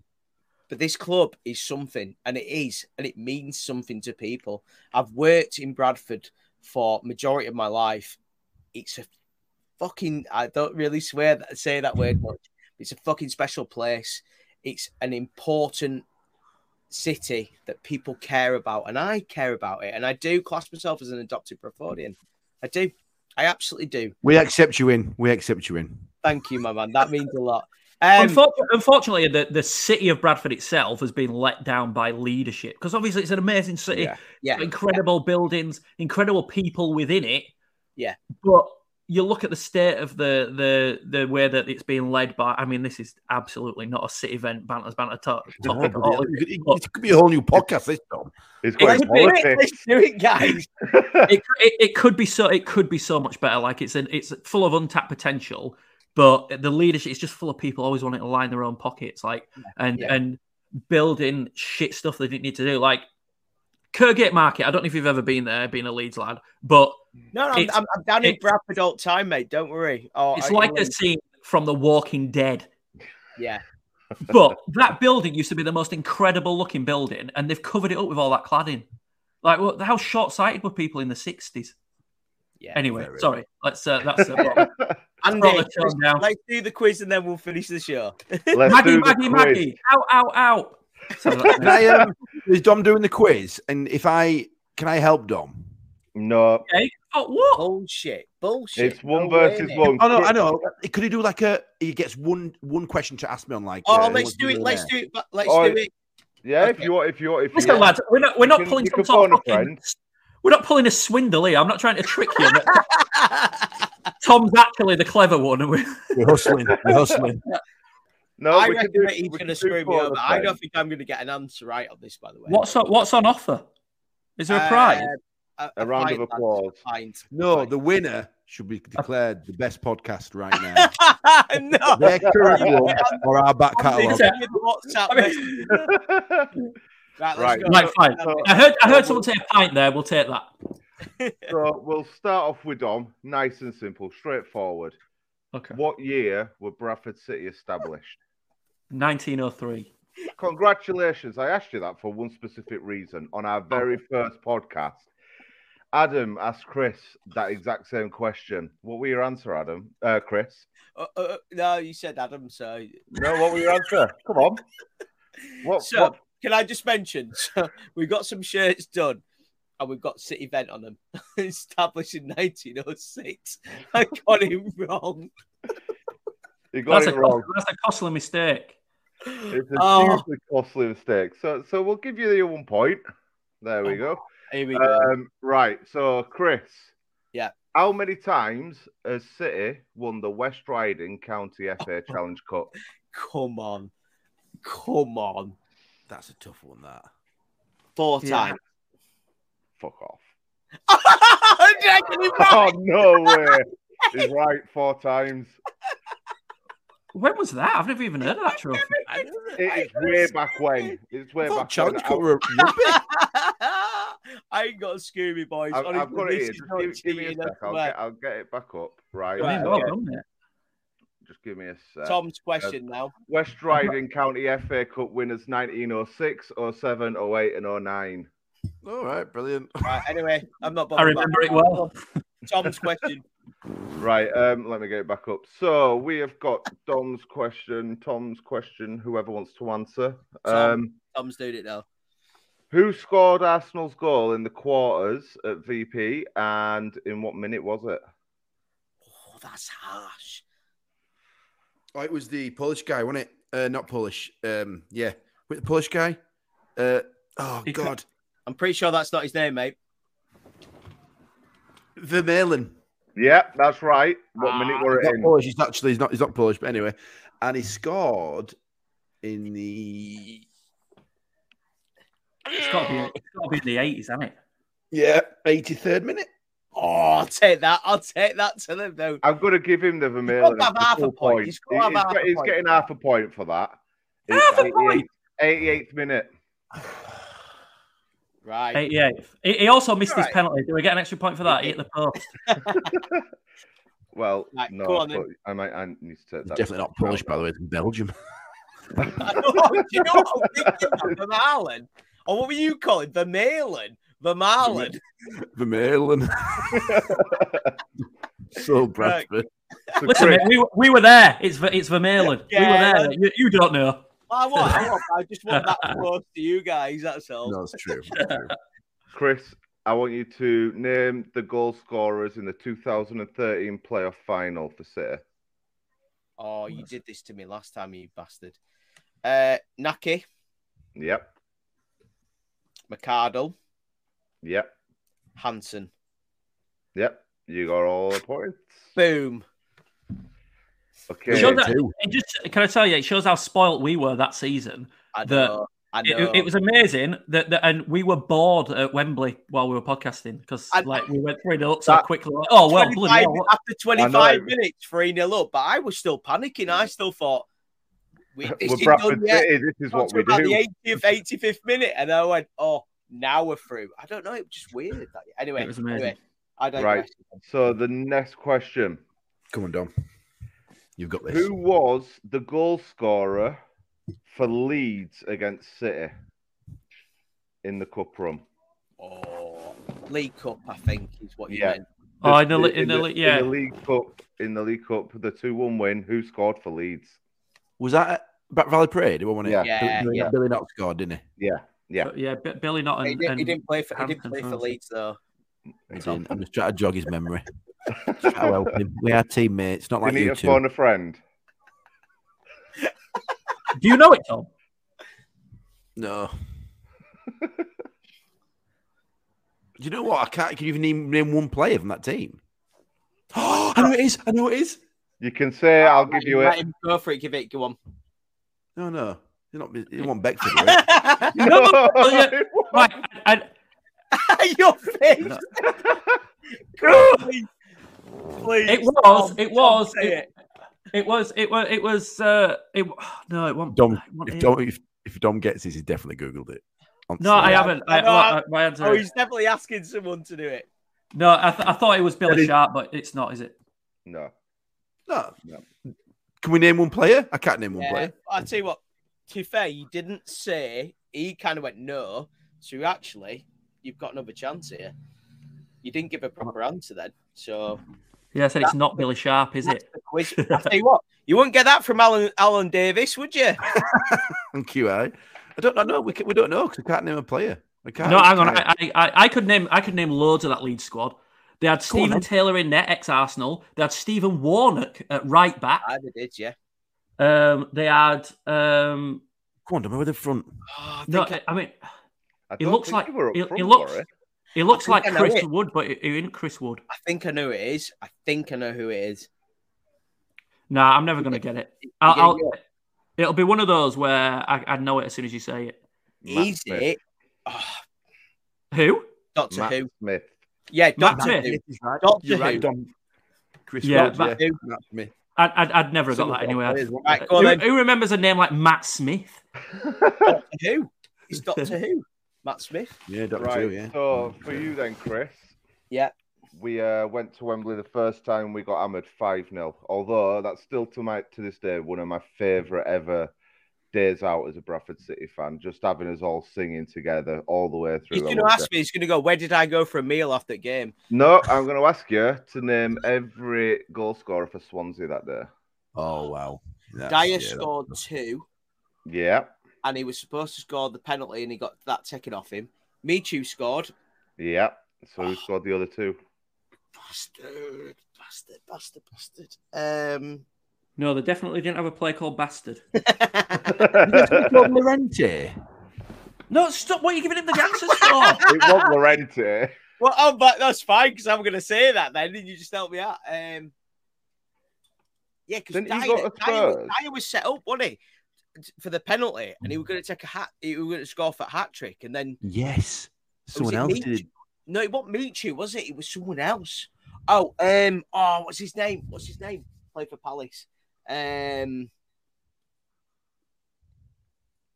but this club is something, and it is, and it means something to people. I've worked in Bradford for majority of my life. It's a fucking. I don't really swear that say that word much. It's a fucking special place. It's an important city that people care about, and I care about it. And I do class myself as an adopted Bradfordian. I do. I absolutely do.
We accept you in. We accept you in.
Thank you, my man. That means a lot. Um,
Unfor- unfortunately, the, the city of Bradford itself has been let down by leadership because obviously it's an amazing city,
Yeah. Yeah.
incredible buildings, incredible people within it.
Yeah.
But you look at the state of the the the way that it's being led by. I mean, this is absolutely not a City Vent Bantams Banter top,
No,
topic. at
but
all,
it,
is it?
it- it could be a whole new podcast. This Tom.
It's
It
going
could be-
do it, guys.
it, it, it could be so it could be so much better. Like it's an, it's full of untapped potential, but the leadership is just full of people always wanting to line their own pockets, like and
Yeah.
and building shit stuff they didn't need to do. Like Kirkgate Market. I don't know if you've ever been there, being a Leeds lad, but
No, no, I'm, I'm, I'm down in
it's-
Bradford all the time, mate. Don't worry. Oh,
it's
I-
like
I-
the scene from The Walking Dead.
yeah.
But that building used to be the most incredible looking building, and they've covered it up with all that cladding. Like, well, how short sighted were people in the sixties?
Yeah.
Anyway,
very.
sorry. Let's. Uh, that's. Uh,
Andy,
the tone
let's,
down.
let's do the quiz and then we'll finish the show.
Let's
Maggie,
do the
Maggie,
quiz.
Maggie. Sorry, that's
Can I, um, is Dom doing the quiz? And if I can, I help Dom.
No,
okay. Oh, what?
Bullshit. Bullshit.
it's one
No
versus
mate.
one.
Oh no, I know. Could he do like a? He gets one one question to ask me on like.
Oh,
uh,
let's
what's
do it. Let's do it. but Let's
Oh,
do it.
Yeah, if you want, if you want, if you want.
lads, we're not. We're not
can-
pulling
you
some sort of fucking- We're not pulling a swindle here. I'm not trying to trick you. Tom's actually the clever one, and we're
We're hustling. We're hustling.
No,
I
can
reckon
do,
that he's going to screw me over. I don't think I'm going to get an answer right on this, by the way.
what's on, what's on offer? Is there a prize?
Uh,
A round of applause.
a pint.
No, the winner should be declared the best podcast right now.
no.
Their current one or our back catalogue.
send me the WhatsApp
I mean-
message. right,
Right.
Right, fine.
So-
I heard. I heard someone say a pint there. We'll take that.
So we'll start off with Dom. Nice and simple, straightforward.
Okay.
What year were Bradford City established?
1903.
Congratulations. I asked you that for one specific reason. On our very first podcast, Adam asked Chris that exact same question. What were your answer, Adam? Uh, Chris?
Uh, uh, no, you said Adam, so.
No, what were your answer? Come on. What?
So,
what?
can I just mention? So, we've got some shirts done and we've got City Vent on them. Established in 1906. I got it wrong.
You got
That's a,
it wrong.
that's a costly mistake.
It's a
Oh.
costly mistake. So, so we'll give you the one point. There we go.
Here we go.
Um, right. So, Chris.
Yeah.
How many times has City won the West Riding County FA Challenge Cup?
Come on. Come on.
That's a tough one. That.
Four
Yeah.
times.
Fuck off.
Dragging him back.
Oh no way! He's right four times.
When was that? I've never even heard of that trophy.
It is way back when. It's way
I thought
back
Challenge. Cup were rugby.
I I ain't got a Scooby boys.
I've, I've got it here. Just give, give me a sec. I'll get, I'll get it back up. Right.
Right.
Well done.
Just give me a sec.
Tom's question now.
West Riding County FA Cup winners 1906, 07, 08, and 09.
All right, brilliant.
Right, anyway, I'm not.
I
bothered about
remember it well.
Tom's question.
Right, um, let me get it back up. So we have got Dom's question, Tom's question, whoever wants to answer.
Tom.
Um,
Tom's doing it now.
Who scored Arsenal's goal in the quarters at VP and in what minute was it?
Oh, that's harsh.
Oh, it was the Polish guy, wasn't it? Uh, not Polish. Um, yeah, with the Polish guy. Uh, oh
He ca-
God,
I'm pretty sure that's not his name, mate.
Vermaelen.
Yeah, that's right. What
Ah,
minute were
He's
it
not
in?
Polish. He's actually he's not he's not Polish, but anyway, and he scored in the
It's got to be. It's got to be in the eighties, hasn't it?
yeah eighty third minute.
Oh, I'll take that. I'll take that to them though.
I'm going to give him the Vermaelen.
got to have half a
full
point. He's got to have
He's,
half a
he's
point.
getting half a point for that.
Half a point?
88th minute.
Right.
Eighty-eight. He, he also missed his penalty. Do we get an extra point for that? He hit the post.
Well,
Right,
no,
on
I might I need to take that.
definitely not Polish, by the way. It's Belgium.
I know, do you know what I'm thinking? of? Vermaelen? Or what were you calling? Vermaelen? Vermaelen?
Vermaelen. so Bradford.
So
Listen, mate, we, were- we were there. It's Ver- it's Vermaelen. we were there. You, you don't know.
I want, I want, I just want that close to you guys, that's all.
No, it's true. It's true.
Chris, I want you to name the goal scorers in the 2013 playoff final for City.
Oh, you did this to me last time, you bastard. Uh, Nahki,
Yep,
McArdle,
yep,
Hanson.
yep. You got all the points.
Boom.
Okay.
shows that- it just can I tell you? It shows how spoilt we were that season.
I
The-
know. I
It,
know.
it was amazing that, that, and we were bored at Wembley while we were podcasting because like we went three 0 up so quickly. Like, oh well, bloody
25 after 25 minutes, 3 0 up, but I was still panicking. I still thought, we, this
We're Bradford. City. This is what we
about
do.
the 80th, 85th minute, and I went, oh, now we're through. I don't know. It was just weird. Anyway,
It was amazing.
anyway, I digress.
Right. So the next question:
Come on, Dom. You've got this.
Who was the goal scorer for Leeds against City in the cup run?
Oh, League Cup, I think, is what you
Yeah.
meant.
Oh, in the li- in the li- yeah.
in the League Cup, in the League Cup, the two-one win. Who scored for Leeds?
Was that at Back Valley Parade? Wasn't it?
Yeah.
Yeah,
Billy,
yeah.
Billy Knott scored, didn't he?
Yeah, yeah.
But yeah, B- Billy not
He, did,
and
he didn't play for. He didn't play for
Fancy.
Leeds though.
He didn't. I'm just trying to jog his memory. Try to help him. We are teammates, not
You
like
need
you
to
two.
phone a friend.
Do you know it, Tom?
No. Do you know what? I can't. Can you even name, name one player from that team? Oh, I know it is. I know it is.
You can say, "I'll give you
Let
it."
him go for it. Give it. Go on.
No, no. He's not. He want Beckford. Right?
No, no, no, yeah. Right, and,
Your face. please, please.
it was,
Tom,
it was,
say
it, it was, it was, it was. Uh, it no, it won't.
Dom,
it wasn't
if. Dom, if, if Dom gets this, he's definitely googled it.
No, I haven't. I,
I
my answer
Oh,
is-
he's definitely asking someone to do it.
no, I, th- I thought it was Billy
Billy-
Sharp, but it's not, is it?
No.
No. No. Can we name one player? I can't name one
Yeah,
player.
I'll tell you what. To be fair, you didn't say. He kind of went no. So actually, you've got another chance here. You didn't give a proper answer then. So
Yeah, I said it's not Billy Sharp, is it?
quiz. I'll tell you what. You wouldn't get that from Alan Alan Davies, would you?
Thank you, I. I don't know. We, can, we don't know because we can't name a player. We can't.
No, hang on. I, I, I could name, I could name loads of that lead squad. They had
Go on,
Stephen. Taylor in net, ex Arsenal. They had Stephen Warnock at right back.
I did, yeah.
Um, they had. Um,
Come on, Dom, we're the front.
Oh, I
no,
think
I mean,
I
he
don't
looks like
you were up
he,
front
he looks.
it.
He looks like Chris
it.
Wood, but he, he ain't Chris Wood.
I think I know who it is. I think I know who it is.
Nah, I'm never gonna get it. I'll,
Yeah,
I'll,
yeah.
It'll be one of those where I, I know it as soon as you say it.
Matt
it? Oh,
Who?
Doctor
Matt
Who.
Smith.
Yeah, Doctor
Smith.
Who.
He's right.
Doctor
You're
Who.
right, Dom. Chris
Yeah,
Rhodes,
Matt-
yeah. Matt Smith.
I'd, I'd, I'd never have got that
of
anyway.
our players, won't
Right,
Who,
then.
who remembers a name like Matt Smith?
Doctor Who. It's Doctor Who. Matt Smith.
Yeah, Doctor
Right.
Who, yeah.
So for you then, Chris.
Yeah.
We uh, went to Wembley the first time we got hammered 5 0. Although that's still to my to this day one of my favourite ever days out as a Bradford City fan. Just having us all singing together all the way through.
He's
I
going to ask me. He's going to go. Where did I go for a meal after the game?
No, I'm going to ask you to name every goal scorer for Swansea that day.
Oh wow. That's-
Dyer
yeah, that-
scored two,
Yeah,
and he was supposed to score the penalty, and he got that taken off him. Michu scored.
yeah. So who scored the other two?
Bastard, bastard, bastard, bastard. Um,
No, they definitely didn't have a play called Bastard.
Called Lorente.
No, stop. What are you giving him the answers for?
it was Lorente.
well, oh, but that's fine because I'm going to say that then, and you just help me out. Um, yeah, because
Didn't he
Dyer,
go to
Dyer, was- Dyer was set up, wasn't he, for the penalty, and he was going to take a hat. He was going to score for a hat trick, and then
Yes. Someone else
Meach?
did.
No, it wasn't Michu, was it? It was someone else. Oh, um, oh, what's his name? What's his name? Play for Palace. Um,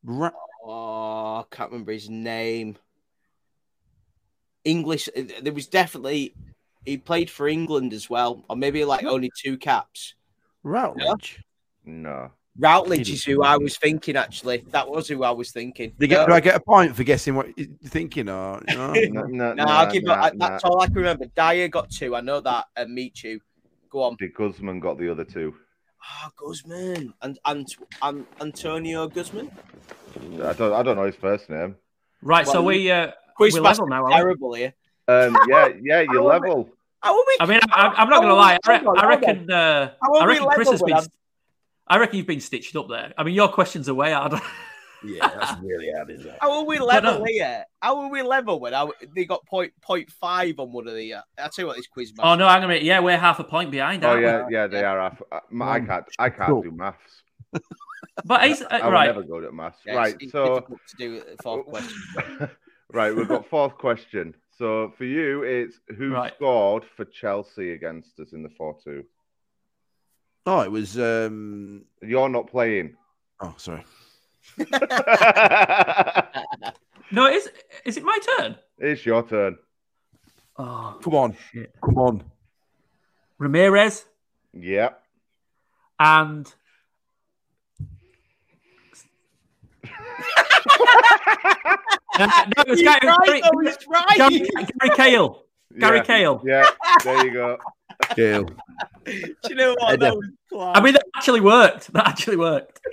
Ra-
oh, I can't remember his name. English. uh, There was definitely he played for England as well, or maybe like only two caps.
Routledge.
No.
Routledge is who I was thinking. Actually, that was who I was thinking.
Do, get,
No.
do I get a point for guessing what you're thinking? Or no?
No, no,
No, I'll give you. I- That's all I can remember. Dyer got two. I know that. And Michu. Go on.
De Guzman got the other two.
Ah, Guzman and and and Antonio Guzman.
I don't. I don't know his first name.
Right, so we uh,
Quiz
we're level now. aren't we?
terrible here.
Um. Yeah. Yeah. You're
How are we-
level.
How are we?
I mean, I, I'm not going to lie. I, re- I reckon. Uh, I reckon Chris has been.
I'm-
reckon you've been stitched up there. I mean, your questions are way harder.
Yeah, that's really hard, isn't it?
How are we level
no.
here? How are we level when I, they got point point five on one of the? Uh, I'll tell you what, this quiz master.
oh no, hang on a minute. Yeah, we're half a point behind.
Oh
aren't we?
yeah. Yeah. They are. Half, uh, I can't. I can't
Cool.
do maths.
But he's uh,
I will
right.
never good at maths.
Yeah,
right.
it's
So.
to do the fourth question.
right. We've got fourth question. So for you, it's who
Right.
scored for Chelsea against us in the four-two.
Oh, it was. um
You're not playing.
Oh, sorry.
No, is is it my turn?
it's your turn.
Oh,
Come on,
shit.
come on.
Ramirez
Yep.
and no, it was
He's
Gary,
right,
Gary,
though.
Gary, Gary Cahill. Gary
Yeah.
Cahill.
Yeah. There you go.
Gail.
Do you know what? That was.
I mean, that actually worked. That actually worked.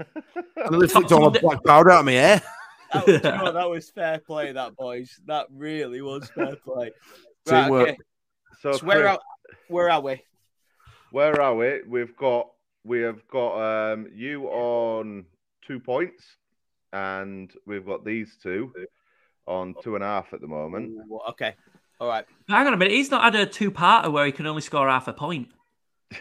I nearly flicked all the black powder out of my hair.
That was, you know that was fair play, that boys. That really was fair play. Right,
Teamwork.
okay.
So,
So where are where are we?
where are we? We've got we have got um you on two points, and we've got these two on two and a half at the moment.
Ooh, Okay, all right.
Hang on a minute. He's not had a two-parter where he can only score half a point.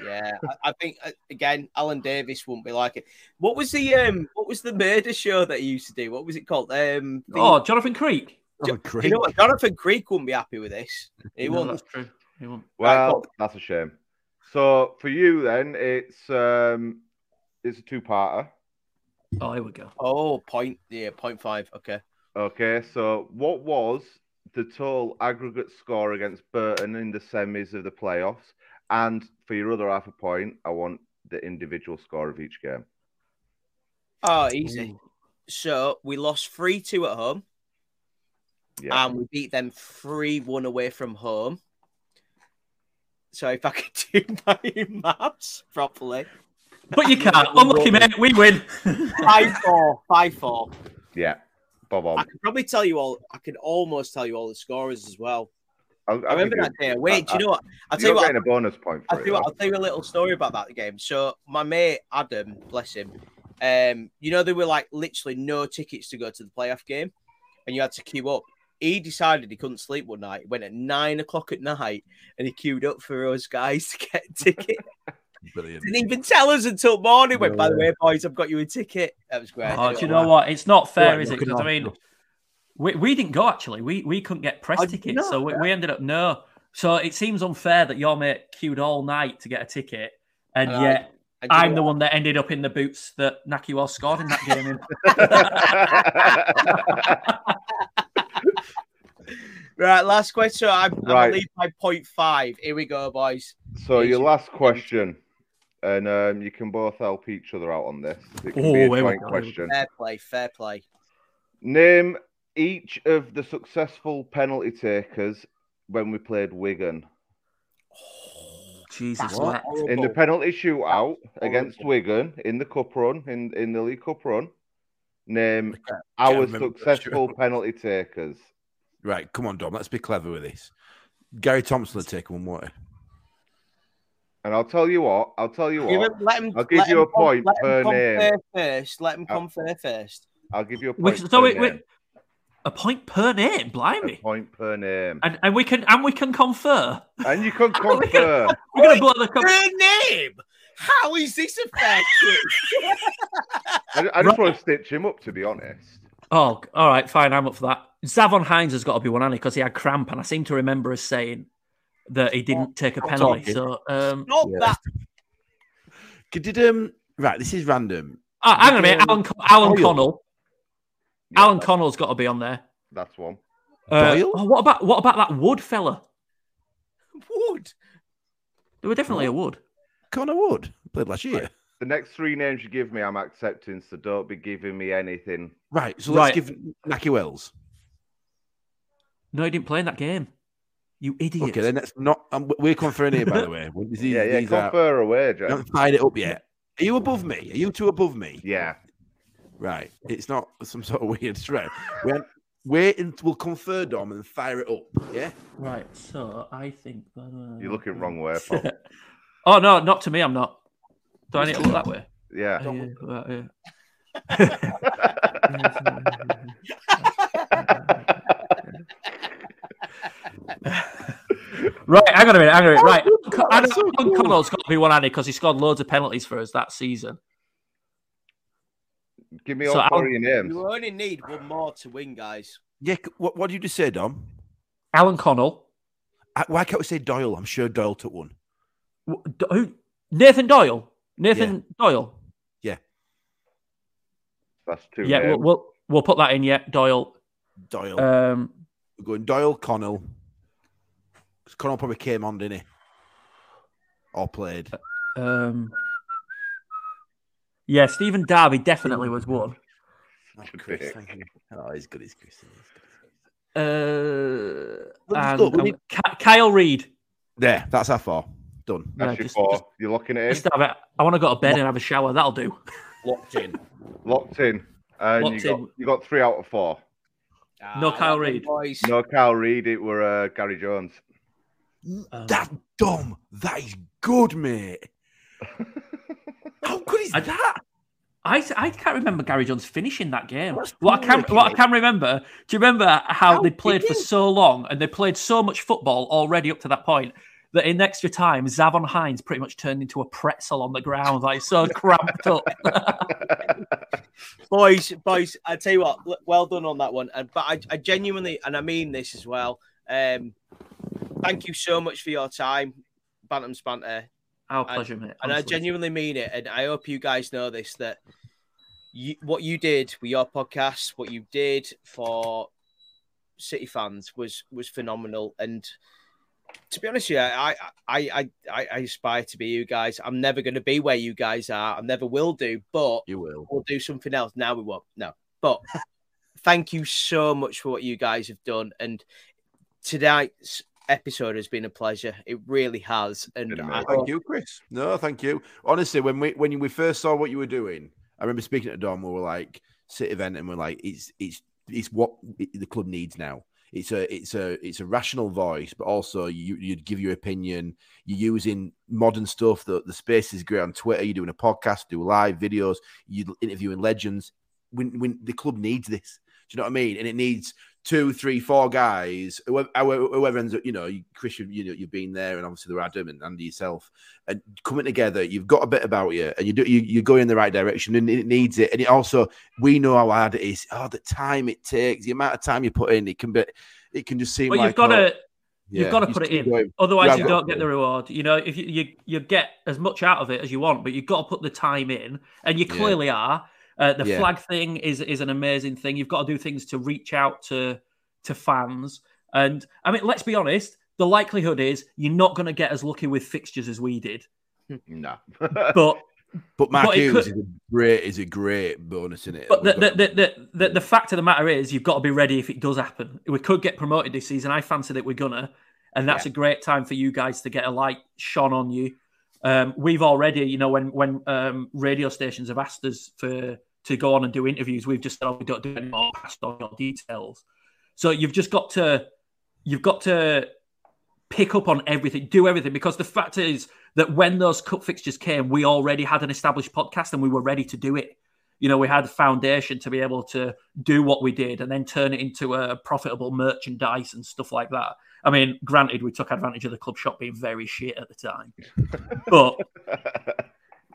Yeah, I, I think uh, again, Alan Davies wouldn't be like it. What was the um? What was the murder show that he used to do? What was it called? Um, the-
Oh, Jonathan Creek.
Oh,
you know what? Jonathan Creek wouldn't be happy with this. He
No,
wouldn't.
that's true. He won't.
Well,
cool.
that's a shame. So for you then, it's um it's a two-parter.
Oh, here we go.
Oh, point yeah, point five. Okay.
Okay, so what was the total aggregate score against Burton in the semis of the playoffs? And for your other half a point, I want the individual score of each game.
Oh, easy. So we lost three two at home,
Yeah.
and we beat them three one away from home. So if I could do my maths properly,
But you can't. Unlucky, mate. We win.
five four, five four.
yeah. Bob
I
on.
could probably tell you all. I could almost tell you all the scorers as well.
I'll,
I remember that day. Wait, do you know what? I'll tell
You're
you what.
getting a bonus point
I'll tell
it.
you what. I'll tell you a little story about that game. So my mate Adam, bless him, um, you know there were like literally no tickets to go to the playoff game, and you had to queue up. He decided he couldn't sleep one night. He went at nine o'clock at night, and he queued up for us guys to get a ticket.
Brilliant.
Didn't even tell us until morning. Went by the way, boys, I've got you a ticket. That was great.
Oh, do you know what? It's not fair,
Right,
is it? Because I
after.
mean, we, we didn't go actually. We we couldn't get press
did you
tickets, so we, we ended up no. So it seems unfair that your mate queued all night to get a ticket, and
And I-
yet
And do you
I'm the one that ended up in the boots that Nahki Wells scored in that game. In.
Right, last question. I'm, I'm
Right.
leave my point five. Here we go, boys.
So your last question, and um, you can both help each other out on this. It can
Oh,
be a
we
joint question.
Fair play, fair play.
Name each of the successful penalty takers when we played Wigan.
Jesus,
What?
what?
In the penalty shootout against Wigan in the cup run, in, in the League Cup run, name our successful penalty takers.
Right, come on, Dom. Let's be clever with this. Gary Thompson will take one, won't?
And I'll tell you what, I'll tell you
Give
what,
him- let him,
I'll give
let
you a
him
point
let him
per
confer
name.
First, let him
Uh,
confer first.
I'll give you a
We,
point.
so
per
wait,
name.
wait, a point per name,
A
blimey,
point per name.
and and we can and we can confer.
And you can
We can-
confer.
We're gonna blow the. Com-
Her name. How is this effective?
I, I just want to stitch him up, to be honest.
oh, all right, fine. I'm up for that. Zavon Hines has got to be one, because he had cramp, and I seem to remember us saying that he didn't take a penalty. So, um,
Not
Yeah.
that.
Did um right? This is random.
oh, hang on a minute,
Um,
Alan, Alan Connell.
Yeah,
Alan Connell's got to be on there.
That's one.
Uh,
Doyle?
oh, what about what about that Wood fella?
Wood.
They were definitely a Wood.
Connor Wood played last year.
The next three names you give me, I'm accepting, so don't be giving me anything.
Right. So
Right.
let's give Nahki Wells.
No, he didn't play in that game. You idiot.
Okay, then that's not. Um, we're conferring here, by the way. These,
yeah, yeah,
these are-
confer away,
you
Jeff.
haven't fired it up yet. Are you above me? Are you two above me?
Yeah.
Right. It's not some sort of weird threat. We're, wait and we'll confer Dom and fire it up. Yeah.
Right, so I think that. Uh...
You're looking wrong way, pal.
oh no, not to me. I'm not. Do I need to look that way?
Yeah.
Uh, yeah, right, yeah. right, hang on a minute. Hang on a minute. Right, Adam, Adam Connell's got to be one, Andy, because he scored loads of penalties for us that season.
Give me
So
all
I'll-
four of your names.
You only need one more to win, guys.
Yeah. What, what did you just say, Dom?
Alan Connell,
Uh, Why can't we say Doyle? I'm sure Doyle took one.
Who? Nathan Doyle. Nathan Doyle. Yeah.
That's two
Yeah, we'll, we'll we'll put that in. Yeah, Doyle.
Doyle.
Um,
We're going Doyle, Connell. 'Cause Connell probably came on, didn't he? Or played.
um, yeah, Stephen Darby definitely was one.
Oh, Chris, thank you. Oh, he's good. He's Chris. He's
Uh,
Look,
and,
look, we need-
Kyle Reid.
There, that's our four. Done.
That's
Yeah,
your
just-
four.
just-
You're locking it in.
Just have it. I want to go to bed and have a shower. That'll do.
Locked in.
Locked in. And
Locked
you got
in.
you got three out of four.
No
Ah,
Kyle
well done,
Reid.
Boys.
No Kyle Reid, it were uh, Gary Jones.
Um,
That dumb. That is good, mate. Good is
I-
that?
I, I can't remember Gary Jones finishing that game.
That's
What I can what I can remember. Do you remember how
How
they played for so long and they played so much football already up to that point that in extra time Zavon Hines pretty much turned into a pretzel on the ground, like so cramped up.
boys, boys. I tell you what, well done on that one. And but I, I genuinely, and I mean this as well. Um, thank you so much for your time, Bantams Banter.
Our pleasure, mate.
And I genuinely mean it. And I hope you guys know this that you, what you did with your podcast, what you did for City fans was was phenomenal. And to be honest with you, I I I I, I aspire to be you guys. I'm never going to be where you guys are. I never will do. But
You will.
we'll do something else. Now we won't. No, but thank you so much for what you guys have done. And tonight's episode has been a pleasure. It really has. And I.
Thank
hope-
you, Chris. No, thank you. Honestly, when we when we first saw what you were doing, I remember speaking to Dom. We were like, City Vent," and we're like, "It's it's it's what the club needs now." It's a it's a it's a rational voice, but also you you'd give your opinion. You're using modern stuff. The the space is great on Twitter. You're doing a podcast, do live videos. You're interviewing legends. When when the club needs this, do you know what I mean? And it needs two, three, four guys, whoever, whoever ends up, you know, you- Chris, you, you know, you've been there, and obviously the Adam and Andy yourself, and coming together, you've got a bit about you, and you do, you, you're going in the right direction, and it needs it. And it also, we know how hard it is. Oh, the time it takes, the amount of time you put in, it can be, it can just seem
Well,
like
you've got
oh,
to You've
Yeah,
got to
you
put it in.
it.
Otherwise,
have
you don't get the reward. You know, if you, you you get as much out of it as you want, but you've got to put the time in, and you
Yeah.
clearly are. Uh, the
Yeah.
flag thing is is an amazing thing. You've got to do things to reach out to to fans, and I mean, let's be honest. The likelihood is you're not going to get as lucky with fixtures as we did,
No.
but
But Mark
But
Hughes
could-
is a great is a great bonus in it.
But the, the, the, the, the, the fact of the matter is, you've got to be ready if it does happen. We could get promoted this season. I fancy that we're gonna, and that's a great time for you guys to get a light shone on you. Um, we've already, you know, when when um, radio stations have asked us for to go on and do interviews, we've just said oh, we don't do any more past on your details. So you've just got to, you've got to pick up on everything, do everything, because the fact is that when those cup fixtures came, we already had an established podcast and we were ready to do it. You know, we had a foundation to be able to do what we did and then turn it into a profitable merchandise and stuff like that. I mean, granted, we took advantage of the club shop being very shit at the time, but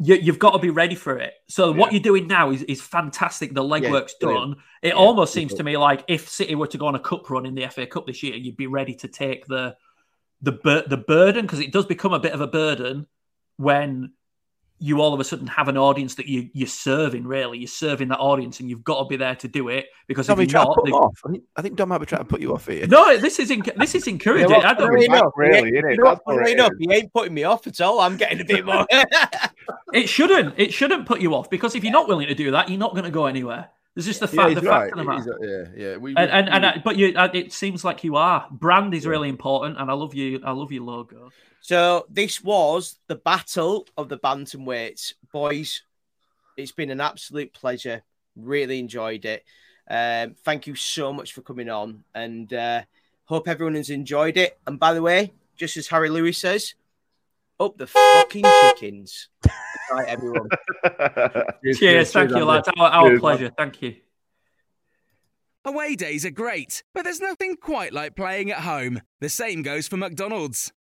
you, you've got to be ready for it. So what you're doing now is, is fantastic. The legwork's
brilliant.
done. It almost seems to me like if City were to go on a cup run in the FA Cup this year, you'd be ready to take the the bur- the burden because it does become a bit of a burden when you all of a sudden have an audience that you you're serving. Really, you're serving that audience, and you've got to be there to do it because
Tommy
if you're
trying to
not,
put
they-
off. I think, I think Dom might be trying to put you off here.
no, this is enc- this is encouraging.
You know what,
I don't
funnily enough,
really,
he-
innit?
you know what,
That's what
funnily
it
enough,
is.
he ain't putting me off at all. I'm getting a bit more.
It shouldn't. It shouldn't put you off because if you're not willing to do that, you're not going to go anywhere. There's just the fact,
he's
the
right.
fact of the
He's-
matter.
yeah, yeah. We,
And and,
we-
and I, but you, uh, it seems like you are. Brand is really important, and I love you. I love your logo.
So this was the battle of the bantamweights, boys. It's been an absolute pleasure. Really enjoyed it. Um, thank you so much for coming on, and uh, hope everyone has enjoyed it. And by the way, just as Harry Lewis says, up the fucking chickens. right, everyone.
Cheers, thank you, lads. Our, our
Cheers,
pleasure. Thank you.
Away days are great, but there's nothing quite like playing at home. The same goes for McDonald's.